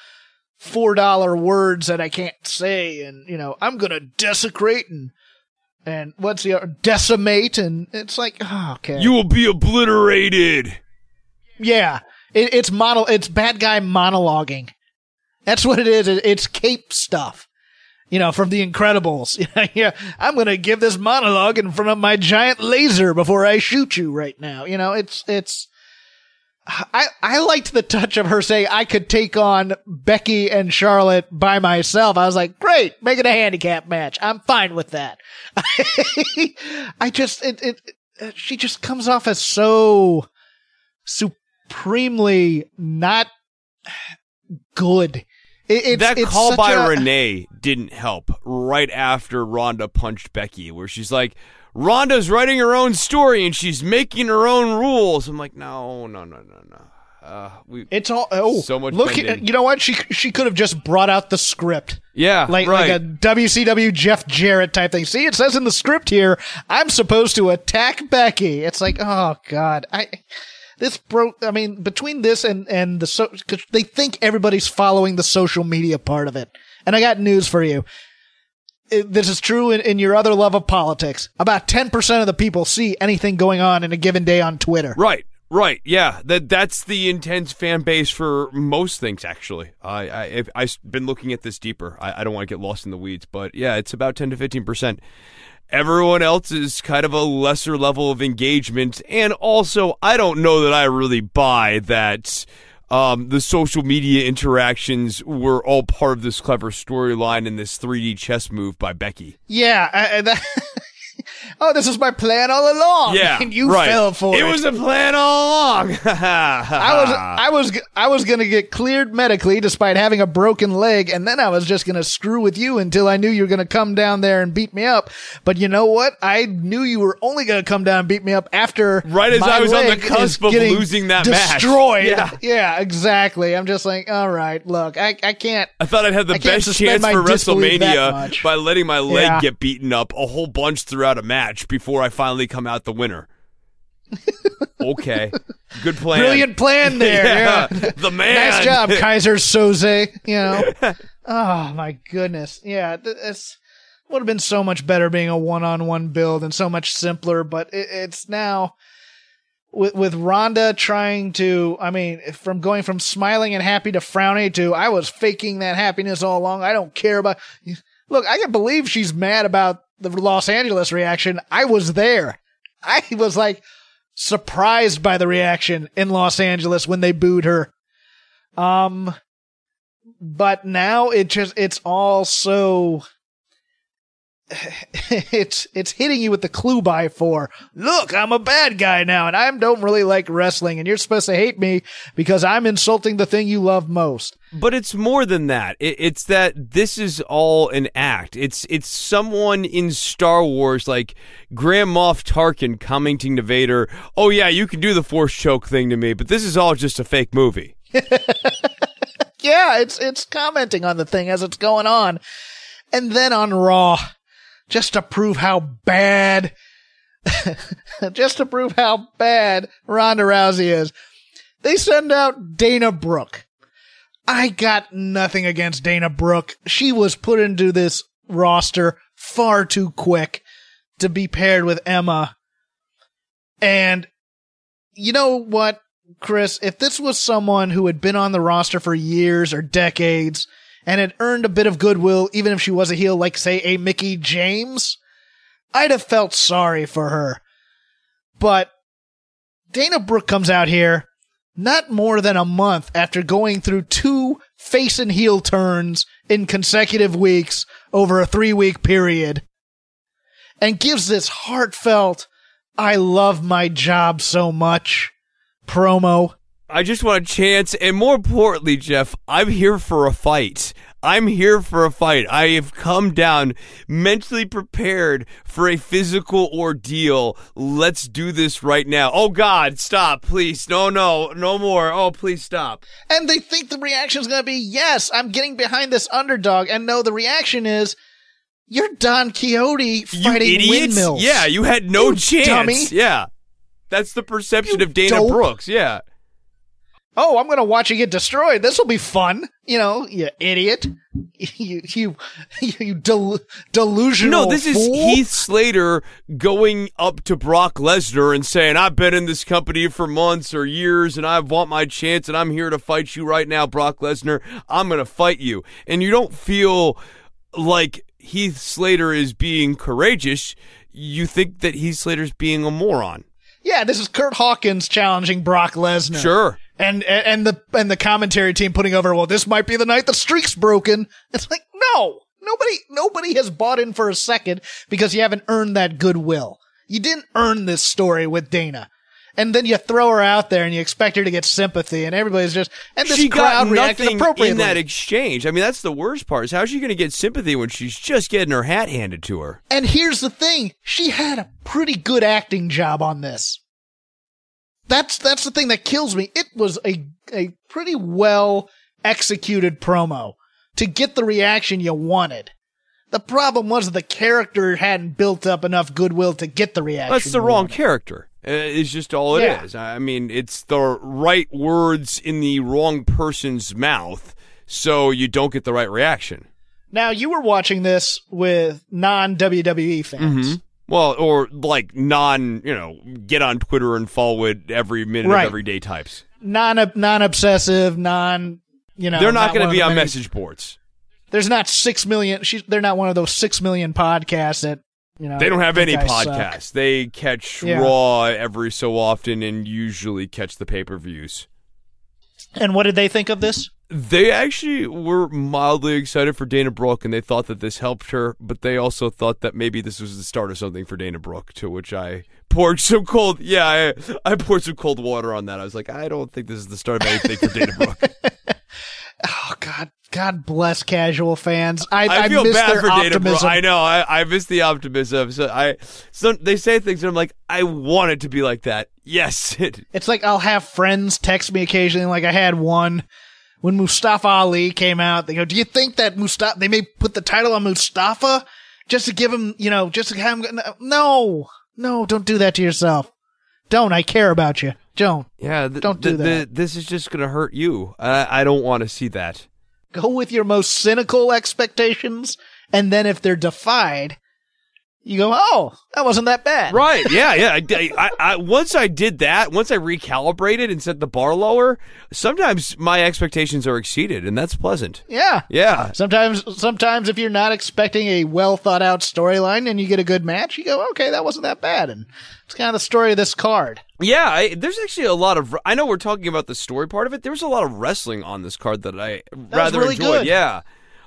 four dollar words that I can't say, and you know, I'm going to desecrate and and what's the other, decimate, and it's like, oh, okay, You will be obliterated. yeah, it, it's model, it's bad guy monologuing. That's what it is. It, it's cape stuff. You know, from The Incredibles. yeah, I'm gonna give this monologue in front of my giant laser before I shoot you right now. You know, it's it's. I I liked the touch of her saying I could take on Becky and Charlotte by myself. I was like, great, make it a handicap match. I'm fine with that. I just it, it she just comes off as so supremely not good. It, it's, that call by a- Renee didn't help right after Ronda punched Becky, where she's like, Ronda's writing her own story and she's making her own rules. I'm like, no, no, no, no, no. Uh, we, It's all oh So much Look, bending. you know what? She she could have just brought out the script. yeah, like right. like a WCW Jeff Jarrett type thing. See, it says in the script here, I'm supposed to attack Becky. It's like, oh god, I this broke. I mean, between this and and the so, cause they think everybody's following the social media part of it. And I got news for you. It- this is true in, in your other love of politics. About 10% of the people see anything going on in a given day on Twitter. Right, right, yeah. That that's the intense fan base for most things. Actually, I, I I've been looking at this deeper. I, I don't want to get lost in the weeds, but yeah, it's about ten to fifteen percent. Everyone else is kind of a lesser level of engagement, and also I don't know that I really buy that. Um, the social media interactions were all part of this clever storyline and this 3D chess move by Becky. Yeah. I, that, oh, this was my plan all along. Yeah, And you right. fell for it. It was a plan all along. I was I was I was gonna get cleared medically despite having a broken leg, and then I was just gonna screw with you until I knew you were gonna come down there and beat me up. But you know what? I knew you were only gonna come down and beat me up after Right as I was on the cusp of losing that match. destroyed. Yeah. yeah, exactly. I'm just like, all right, look, I I can't. I thought I'd have the best chance for WrestleMania by letting my leg Yeah. get beaten up a whole bunch throughout a match before I finally come out the winner. okay, good plan. Brilliant plan there. yeah, yeah. the man. Nice job, Keyser Söze. You know. oh my goodness. Yeah, th- this would have been so much better being a one-on-one build and so much simpler. But it, it's now with with Ronda trying to. I mean, from going from smiling and happy to frowny to I was faking that happiness all along. I don't care about. Look, I can believe she's mad about the Los Angeles reaction. I was there. I was like surprised by the reaction in Los Angeles when they booed her. Um, but now it just, it's all so, it's, it's hitting you with the clue by four. Look, I'm a bad guy now and I don't really like wrestling and you're supposed to hate me because I'm insulting the thing you love most. But it's more than that. It, it's that this is all an act. It's it's someone in Star Wars like Grand Moff Tarkin commenting to Vader, "Oh yeah, you can do the Force choke thing to me, but this is all just a fake movie." Yeah, it's, it's commenting on the thing as it's going on. And then on Raw, just to prove how bad, just to prove how bad Ronda Rousey is, they send out Dana Brooke. I got nothing against Dana Brooke. She was put into this roster far too quick to be paired with Emma. And you know what, Chris? If this was someone who had been on the roster for years or decades and had earned a bit of goodwill, even if she was a heel, like say a Mickie James, I'd have felt sorry for her. But Dana Brooke comes out here not more than a month after going through two face and heel turns in consecutive weeks over a three week period. and gives this heartfelt, I love my job so much promo. I just want a chance, and more importantly, Jeff, I'm here for a fight. I'm here for a fight. I have come down mentally prepared for a physical ordeal. Let's do this right now. Oh God, stop, please. No, no, no more. Oh, please stop. And they think the reaction is going to be, yes, I'm getting behind this underdog. And no, the reaction is, you're Don Quixote fighting you windmills. Yeah, you had no You chance. dummy. Yeah. That's the perception You of Dana dope. Brooks. Yeah. Oh, I'm going to watch you get destroyed. This will be fun. You know, you idiot. You, you, you del- delusional No, this is fool. Heath Slater going up to Brock Lesnar and saying, I've been in this company for months or years and I want my chance and I'm here to fight you right now, Brock Lesnar. I'm going to fight you. And you don't feel like Heath Slater is being courageous. You think that Heath Slater's being a moron. Yeah, this is Curt Hawkins challenging Brock Lesnar. Sure. And, and the, and the commentary team putting over, well, this might be the night the streak's broken. It's like, no, nobody, nobody has bought in for a second because you haven't earned that goodwill. You didn't earn this story with Dana. And then you throw her out there and you expect her to get sympathy and everybody's just, and this she crowd got reacted nothing appropriately. in that exchange. I mean, that's the worst part. Is how's she going to get sympathy when she's just getting her hat handed to her? And here's the thing. She had a pretty good acting job on this. That's, that's the thing that kills me. It was a, a pretty well executed promo to get the reaction you wanted. The problem was the character hadn't built up enough goodwill to get the reaction. That's the wrong wanted. character. Uh, It's just all it is. Yeah. I mean, it's the right words in the wrong person's mouth, so you don't get the right reaction. Now you were watching this with non WWE fans. Mm-hmm. Well, or like non, you know, get on Twitter and follow it every minute Right. of every day types. Non non obsessive, non you know They're not, one going to be on many- message boards. There's not six million. She's, they're not one of those six million podcasts that you know. They don't have any I suck. podcasts. They catch Yeah. Raw every so often and usually catch the pay per views. And what did they think of this? They actually were mildly excited for Dana Brooke, and they thought that this helped her, but they also thought that maybe this was the start of something for Dana Brooke. To which I poured some cold, yeah, I, I poured some cold water on that. I was like, I don't think this is the start of anything for Dana Brooke. God, bless casual fans. I, I, I, feel miss bad their for Dana Brooke. optimism. I know, I, I miss the optimism. So I, so they say things, and I'm like, I want it to be like that. Yes, it, It's like I'll have friends text me occasionally. Like I had one when Mustafa Ali came out. They go, "Do you think that Mustafa? They may put the title on Mustafa just to give him, you know, just to have him." No, no, don't do that to yourself. Don't. I care about you. Don't yeah. th- Don't do th- that. th- this is just gonna hurt you. I, I don't want to see that. Go with your most cynical expectations, and then if they're defied, you go, "Oh, that wasn't that bad." Right. Yeah. Yeah. I, I, I, once I did that, once I recalibrated and set the bar lower, sometimes my expectations are exceeded, and that's pleasant. Yeah. Yeah. Sometimes, sometimes if you're not expecting a well thought out storyline and you get a good match, you go, okay, that wasn't that bad. And it's kind of the story of this card. Yeah. I, there's actually a lot of. I know we're talking about the story part of it. There was a lot of wrestling on this card that I rather really enjoyed. good. Yeah.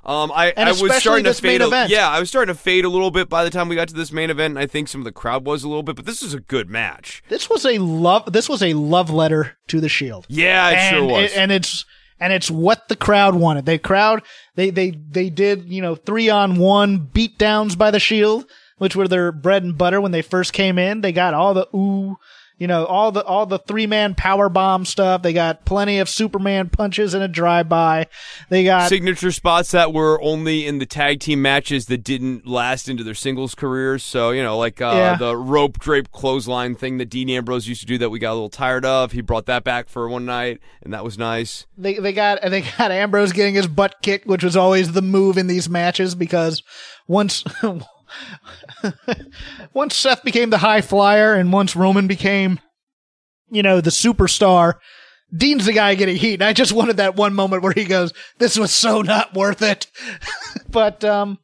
Um, I, And I was starting to fade. A, event. yeah, I was starting to fade a little bit by the time we got to this main event. and I think some of the crowd was a little bit, but this is a good match. This was a love, this was a love letter to the Shield. Yeah, it and, sure was. and it's, and it's what the crowd wanted. They crowd, they, they, they did, you know, three on one beat downs by the Shield, which were their bread and butter when they first came in. They got all the ooh, you know, all the, all the three man power bomb stuff. They got plenty of Superman punches and a drive by. They got, signature spots that were only in the tag team matches that didn't last into their singles careers. So, you know, like uh, Yeah. the rope drape clothesline thing that Dean Ambrose used to do that we got a little tired of. He brought that back for one night, and that was nice. they they got and they got Ambrose getting his butt kicked, which was always the move in these matches because once once Seth became the high flyer and once Roman became you know the superstar, Dean's the guy getting heat. And I just wanted that one moment where he goes, "This was so not worth it." but um,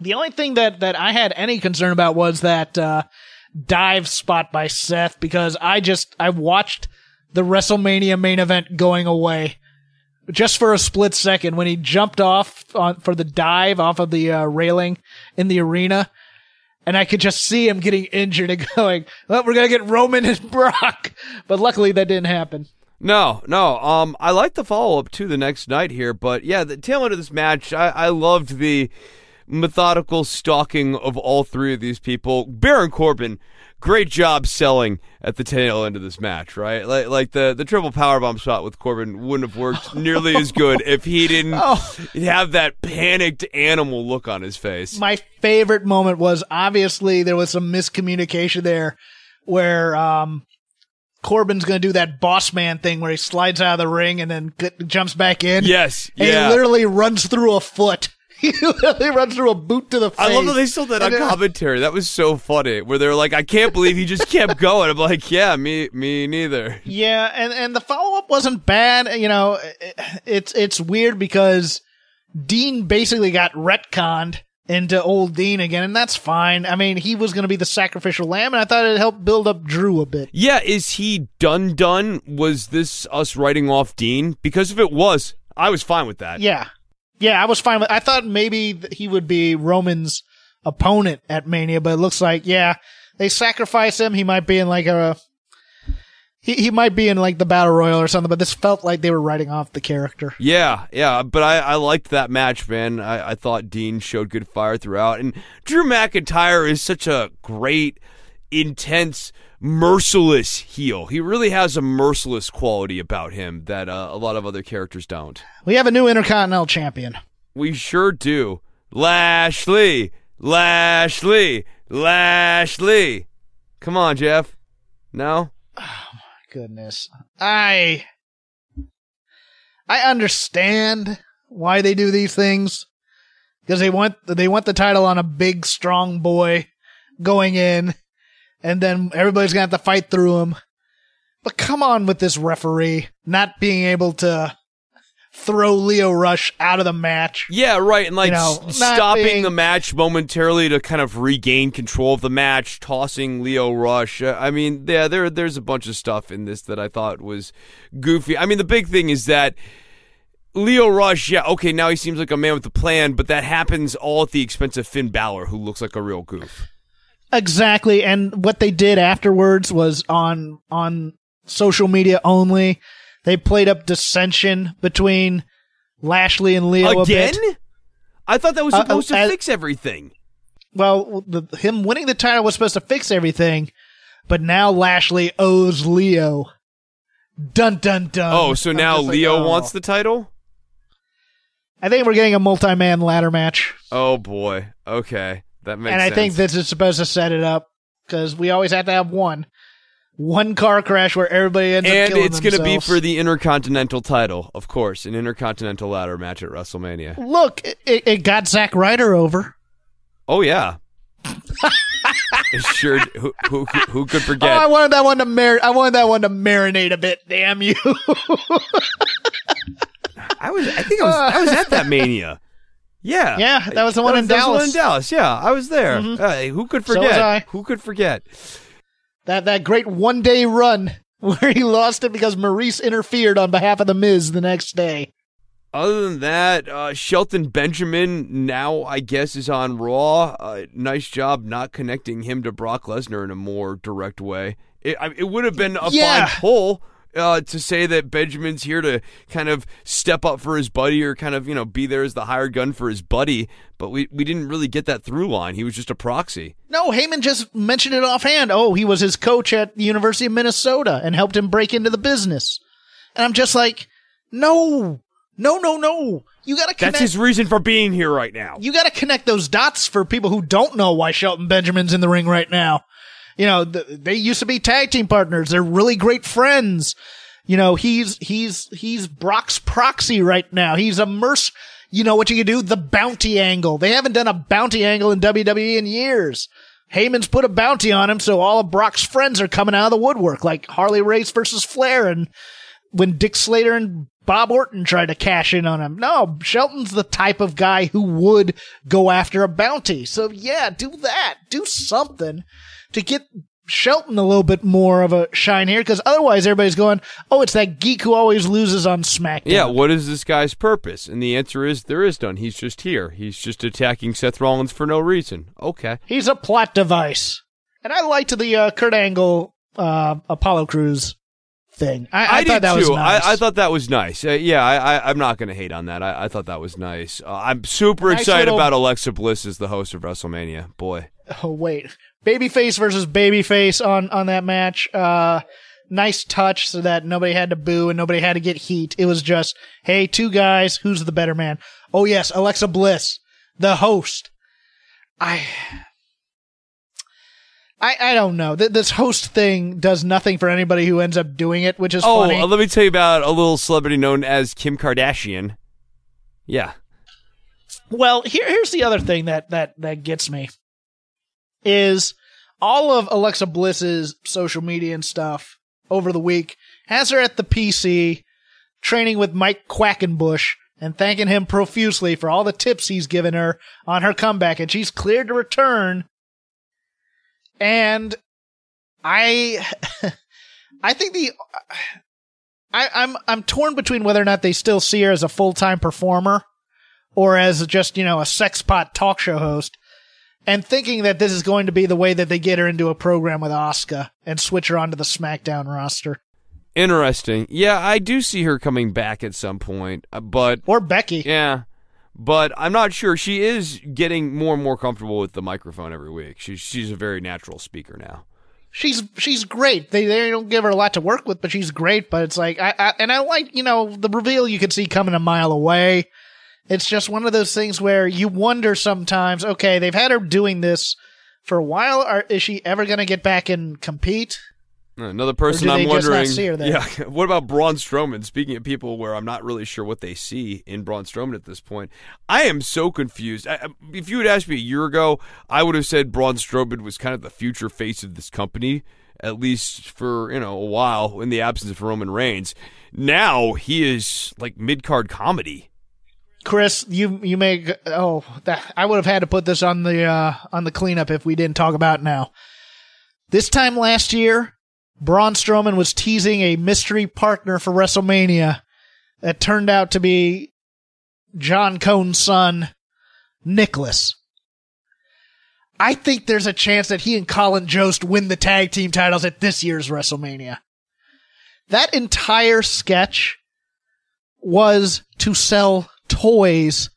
the only thing that that I had any concern about was that uh, dive spot by Seth because I just I watched the WrestleMania main event going away just for a split second when he jumped off on, for the dive off of the uh, railing in the arena. And I could just see him getting injured and going, well, we're going to get Roman and Brock. But luckily that didn't happen. No, no. Um, I like the follow up to the next night here, but yeah, the tail end of this match, I, I loved the methodical stalking of all three of these people. Baron Corbin, great job selling at the tail end of this match, right? Like, like the the triple powerbomb shot with Corbin wouldn't have worked nearly as good if he didn't Oh. have that panicked animal look on his face. My favorite moment was obviously there was some miscommunication there where, um, Corbin's going to do that boss man thing where he slides out of the ring and then g- jumps back in. yes, And yeah. he literally runs through a foot. He literally runs through a boot to the face. I love that they sold that on then- commentary. That was so funny. Where they're like, "I can't believe he just kept going." I'm like, "Yeah, me, me neither." Yeah, and and the follow up wasn't bad. You know, it- it's it's weird because Dean basically got retconned into old Dean again, and that's fine. I mean, he was going to be the sacrificial lamb, and I thought it helped build up Drew a bit. Yeah, is he done? Done? Was this us writing off Dean? Because if it was, I was fine with that. Yeah, yeah, I was fine with. I thought maybe he would be Roman's opponent at Mania, but it looks like yeah, they sacrifice him. He might be in like a. He, he might be in like the battle royal or something, but this felt like they were writing off the character. Yeah, yeah, but I, I liked that match, man. I, I thought Dean showed good fire throughout, and Drew McIntyre is such a great, intense, merciless heel. He really has a merciless quality about him that uh, a lot of other characters don't. We have a new Intercontinental Champion. We sure do. Lashley, Lashley, Lashley. Come on, Jeff. No. Oh, my goodness. I I understand why they do these things because they want they want the title on a big strong boy going in and then everybody's going to have to fight through him. But come on with this referee not being able to throw Lio Rush out of the match. Yeah, right. And like You know, s- stopping being- the match momentarily to kind of regain control of the match, tossing Lio Rush. Uh, I mean, yeah, there there's a bunch of stuff in this that I thought was goofy. I mean, the big thing is that Lio Rush, yeah, okay, now he seems like a man with a plan, but that happens all at the expense of Finn Balor, who looks like a real goof. Exactly, and what they did afterwards was on on social media only. They played up dissension between Lashley and Lio Again? a bit. I thought that was Uh, supposed uh, to fix everything. Well, the, him winning the title was supposed to fix everything, but now Lashley owes Lio. Dun dun dun. Oh, so I'm now just like, Lio oh. wants the title? I think we're getting a multi-man ladder match, Oh boy. Okay. That makes and I sense. think this is supposed to set it up because we always have to have one, one car crash where everybody ends up and it's going to be for the Intercontinental title, of course, an Intercontinental ladder match at WrestleMania. Look, it, it got Zack Ryder over. Oh yeah, sure. Who, who, who, who could Oh, forget? I wanted that one to mar- I wanted that one to marinate a bit. Damn you! I was. I think I was. I was at that Mania. Yeah. Yeah, that was the one in that was the one Dallas. in Dallas. Yeah, I was there. Mhm. Uh, who could So forget? I. Who could forget? that that great one day run where he lost it because Maryse interfered on behalf of the Miz the next day. Other than that, uh, Shelton Benjamin now I guess is on Raw. Uh, nice job not connecting him to Brock Lesnar in a more direct way. It, I, it would have been a Yeah. fine pull uh, to say that Benjamin's here to kind of step up for his buddy or kind of you know be there as the hired gun for his buddy, but we we didn't really get that through line. He was just a proxy. No, Heyman just mentioned it offhand. Oh, he was his coach at the University of Minnesota and helped him break into the business. And I'm just like, no, no, no, no. You gotta connect. That's his reason for being here right now. you gotta connect those dots for people who don't know why Shelton Benjamin's in the ring right now. You know, th- they used to be tag team partners. They're really great friends. You know, he's, he's, he's Brock's proxy right now. He's a merc, you know what you can do? The bounty angle. They haven't done a bounty angle in WWE in years. Heyman's put a bounty on him, so all of Brock's friends are coming out of the woodwork, like Harley Race versus Flair and when Dick Slater and Bob Orton tried to cash in on him. No, Shelton's the type of guy who would go after a bounty. So yeah, do that. Do something to get Shelton a little bit more of a shine here because otherwise everybody's going, oh, it's that geek who always loses on SmackDown. Yeah, what is this guy's purpose? And the answer is there is none. He's just here. He's just attacking Seth Rollins for no reason. Okay. He's a plot device. And I liked the uh, Kurt Angle uh, Apollo Crews thing. I, I, I thought did that too. was nice. I, I thought that was nice. Uh, yeah, I, I, I'm not going to hate on that. I, I thought that was nice. Uh, I'm super Nice excited little- about Alexa Bliss as the host of WrestleMania. Boy. oh wait, babyface versus babyface on on that match. Uh, nice touch so that nobody had to boo and nobody had to get heat. It was just, hey, two guys, who's the better man? Oh yes, Alexa Bliss, the host. I. I, I don't know. Th- This host thing does nothing for anybody who ends up doing it, which is Oh, funny. let me tell you about a little celebrity known as Kim Kardashian. Yeah. Well, here here's the other thing that that that gets me is all of Alexa Bliss's social media and stuff over the week has her at the PC training with Mike Quackenbush and thanking him profusely for all the tips he's given her on her comeback and she's cleared to return. And I I think the I, I'm I'm torn between whether or not they still see her as a full time performer or as just, you know, a sex pot talk show host and thinking that this is going to be the way that they get her into a program with Asuka and switch her onto the SmackDown roster. Interesting. Yeah, I do see her coming back at some point, uh, but Or Becky. yeah. But I'm not sure. She is getting more and more comfortable with the microphone every week. She's she's a very natural speaker now. She's she's great. They they don't give her a lot to work with, but she's great. But it's like I, I and I like you know the reveal you could see coming a mile away. It's just one of those things where you wonder sometimes. Okay, they've had her doing this for a while. Are, is she ever going to get back and compete? Another person I'm they just not wondering. see her there? Yeah, what about Braun Strowman? Speaking of people where I'm not really sure what they see in Braun Strowman at this point, I am so confused. I- if you had asked me a year ago, I would have said Braun Strowman was kind of the future face of this company, at least for you know a while in the absence of Roman Reigns. Now he is like mid card comedy. Chris, you you may oh that I would have had to put this on the uh, on the cleanup if we didn't talk about it now. This time last year, Braun Strowman was teasing a mystery partner for WrestleMania that turned out to be John Cone's son, Nicholas. I think there's a chance that he and Colin Jost win the tag team titles at this year's WrestleMania. That entire sketch was to sell toys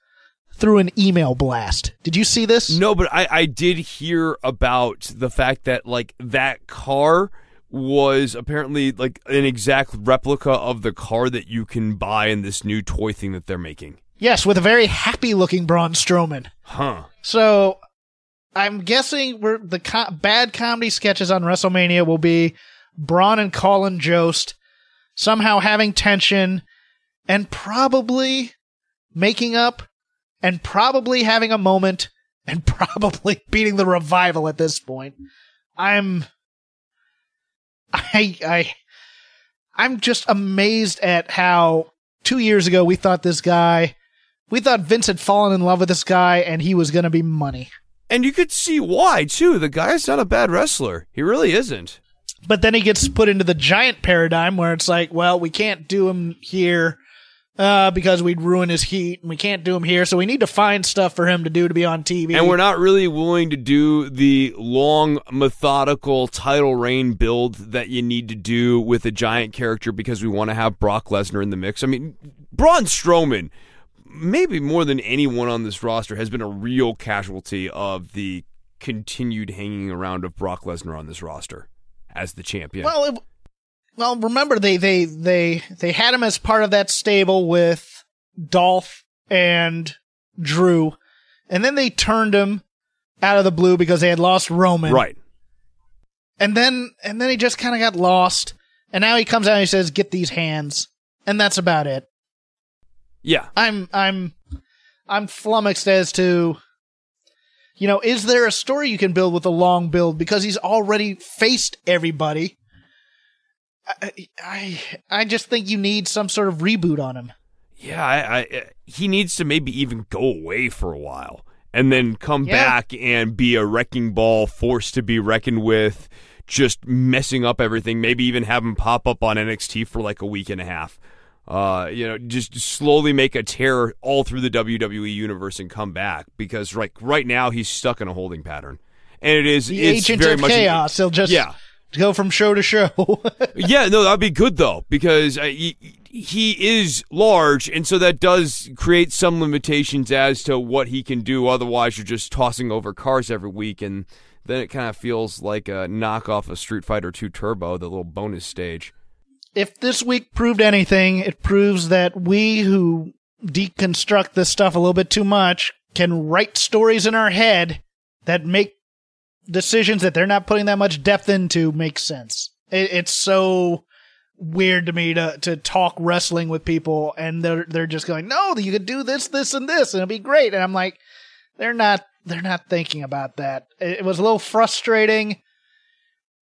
through an email blast. Did you see this? No, but I, I did hear about the fact that like that car was apparently like an exact replica of the car that you can buy in this new toy thing that they're making. Yes, with a very happy looking Braun Strowman. Huh. So I'm guessing we're, the co- bad comedy sketches on WrestleMania will be Braun and Colin Jost somehow having tension and probably making up and probably having a moment and probably beating the revival at this point. I'm I I I'm just amazed at how 2 years ago we thought this guy we thought Vince had fallen in love with this guy and he was going to be money. And you could see why too. The guy's not a bad wrestler. He really isn't. But then he gets put into the giant paradigm where it's like, well, we can't do him here uh, because we'd ruin his heat, and we can't do him here, so we need to find stuff for him to do to be on TV. And we're not really willing to do the long, methodical title reign build that you need to do with a giant character because we want to have Brock Lesnar in the mix. I mean, Braun Strowman, maybe more than anyone on this roster, has been a real casualty of the continued hanging around of Brock Lesnar on this roster as the champion. Well, it, well, remember they they they they had him as part of that stable with Dolph and Drew, and then they turned him out of the blue because they had lost Roman. right. And then and then he just kind of got lost, and now he comes out and he says, "Get these hands," and that's about it. Yeah. I'm I'm I'm flummoxed as to you know, is there a story you can build with a long build because he's already faced everybody? I I I just think you need some sort of reboot on him. Yeah, I, I he needs to maybe even go away for a while and then come Yeah. back and be a wrecking ball, force to be reckoned with, just messing up everything. Maybe even have him pop up on NXT for like a week and a half. Uh, you know, just slowly make a tear all through the WWE universe and come back because right right now he's stuck in a holding pattern, and it is The it's agent very of much chaos. He'll just yeah go from show to show. yeah, no, that'd be good though because he, he is large, and so that does create some limitations as to what he can do. Otherwise, you're just tossing over cars every week, and then it kind of feels like a knockoff of Street Fighter 2 Turbo, the little bonus stage. if this week proved anything, it proves that we who deconstruct this stuff a little bit too much can write stories in our head that make decisions that they're not putting that much depth into make sense. It, it's so weird to me to to talk wrestling with people and they're they're just going, "No, you could do this, this and this and it'll be great." And I'm like, they're not they're not thinking about that. It, it was a little frustrating.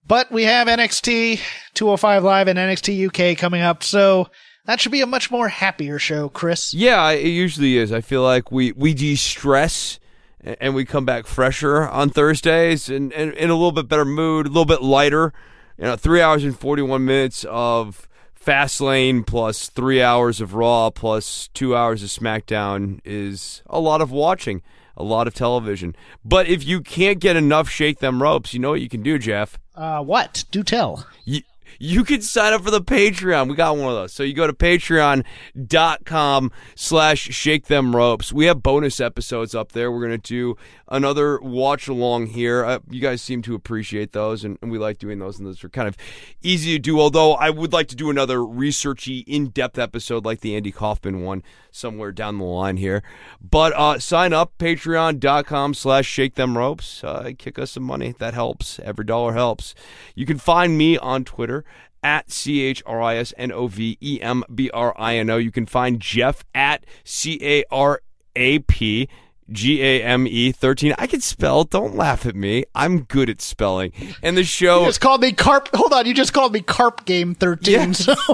But we have NXT 205 Live and NXT UK coming up, so that should be a much more happier show, Chris. Yeah, it usually is. I feel like we, we de stress and we come back fresher on Thursdays and, and in a little bit better mood, a little bit lighter. You know, three hours and 41 minutes of Fastlane plus three hours of Raw plus two hours of SmackDown is a lot of watching, a lot of television. But if you can't get enough Shake Them Ropes, you know what you can do, Jeff? Uh, what? Do tell. you, you can sign up for the Patreon. We got one of those. So you go to patreon.com slash shake them ropes. We have bonus episodes up there. We're going to do another watch along here. Uh, you guys seem to appreciate those, and, and we like doing those, and those are kind of easy to do. Although I would like to do another researchy, in depth episode like the Andy Kaufman one somewhere down the line here. But uh, sign up, patreon.com slash shake them ropes. Uh, kick us some money. That helps. Every dollar helps. You can find me on Twitter at C H R I S N O V E M B R I N O. You can find Jeff at C A R A P G A M E 13. I can spell. Don't laugh at me. I'm good at spelling. And the You show. just called me Carp. Hold on, you just called me Carp Game 13. Yeah. So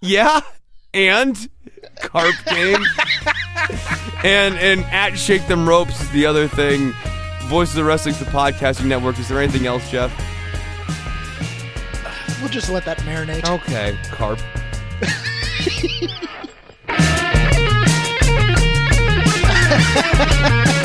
Yeah, and carp game, and and at shake them ropes is the other thing. Voices of Wrestling's the podcasting network. Is there anything else, Jeff? We'll just let that marinate. Okay, carp.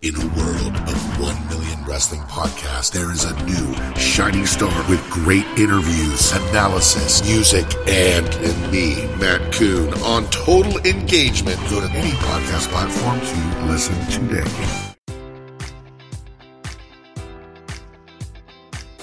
In a world of 1 million wrestling podcasts, there is a new shining star with great interviews, analysis, music, and, and me, Matt Coon, on total engagement. Go to any podcast platform to listen today.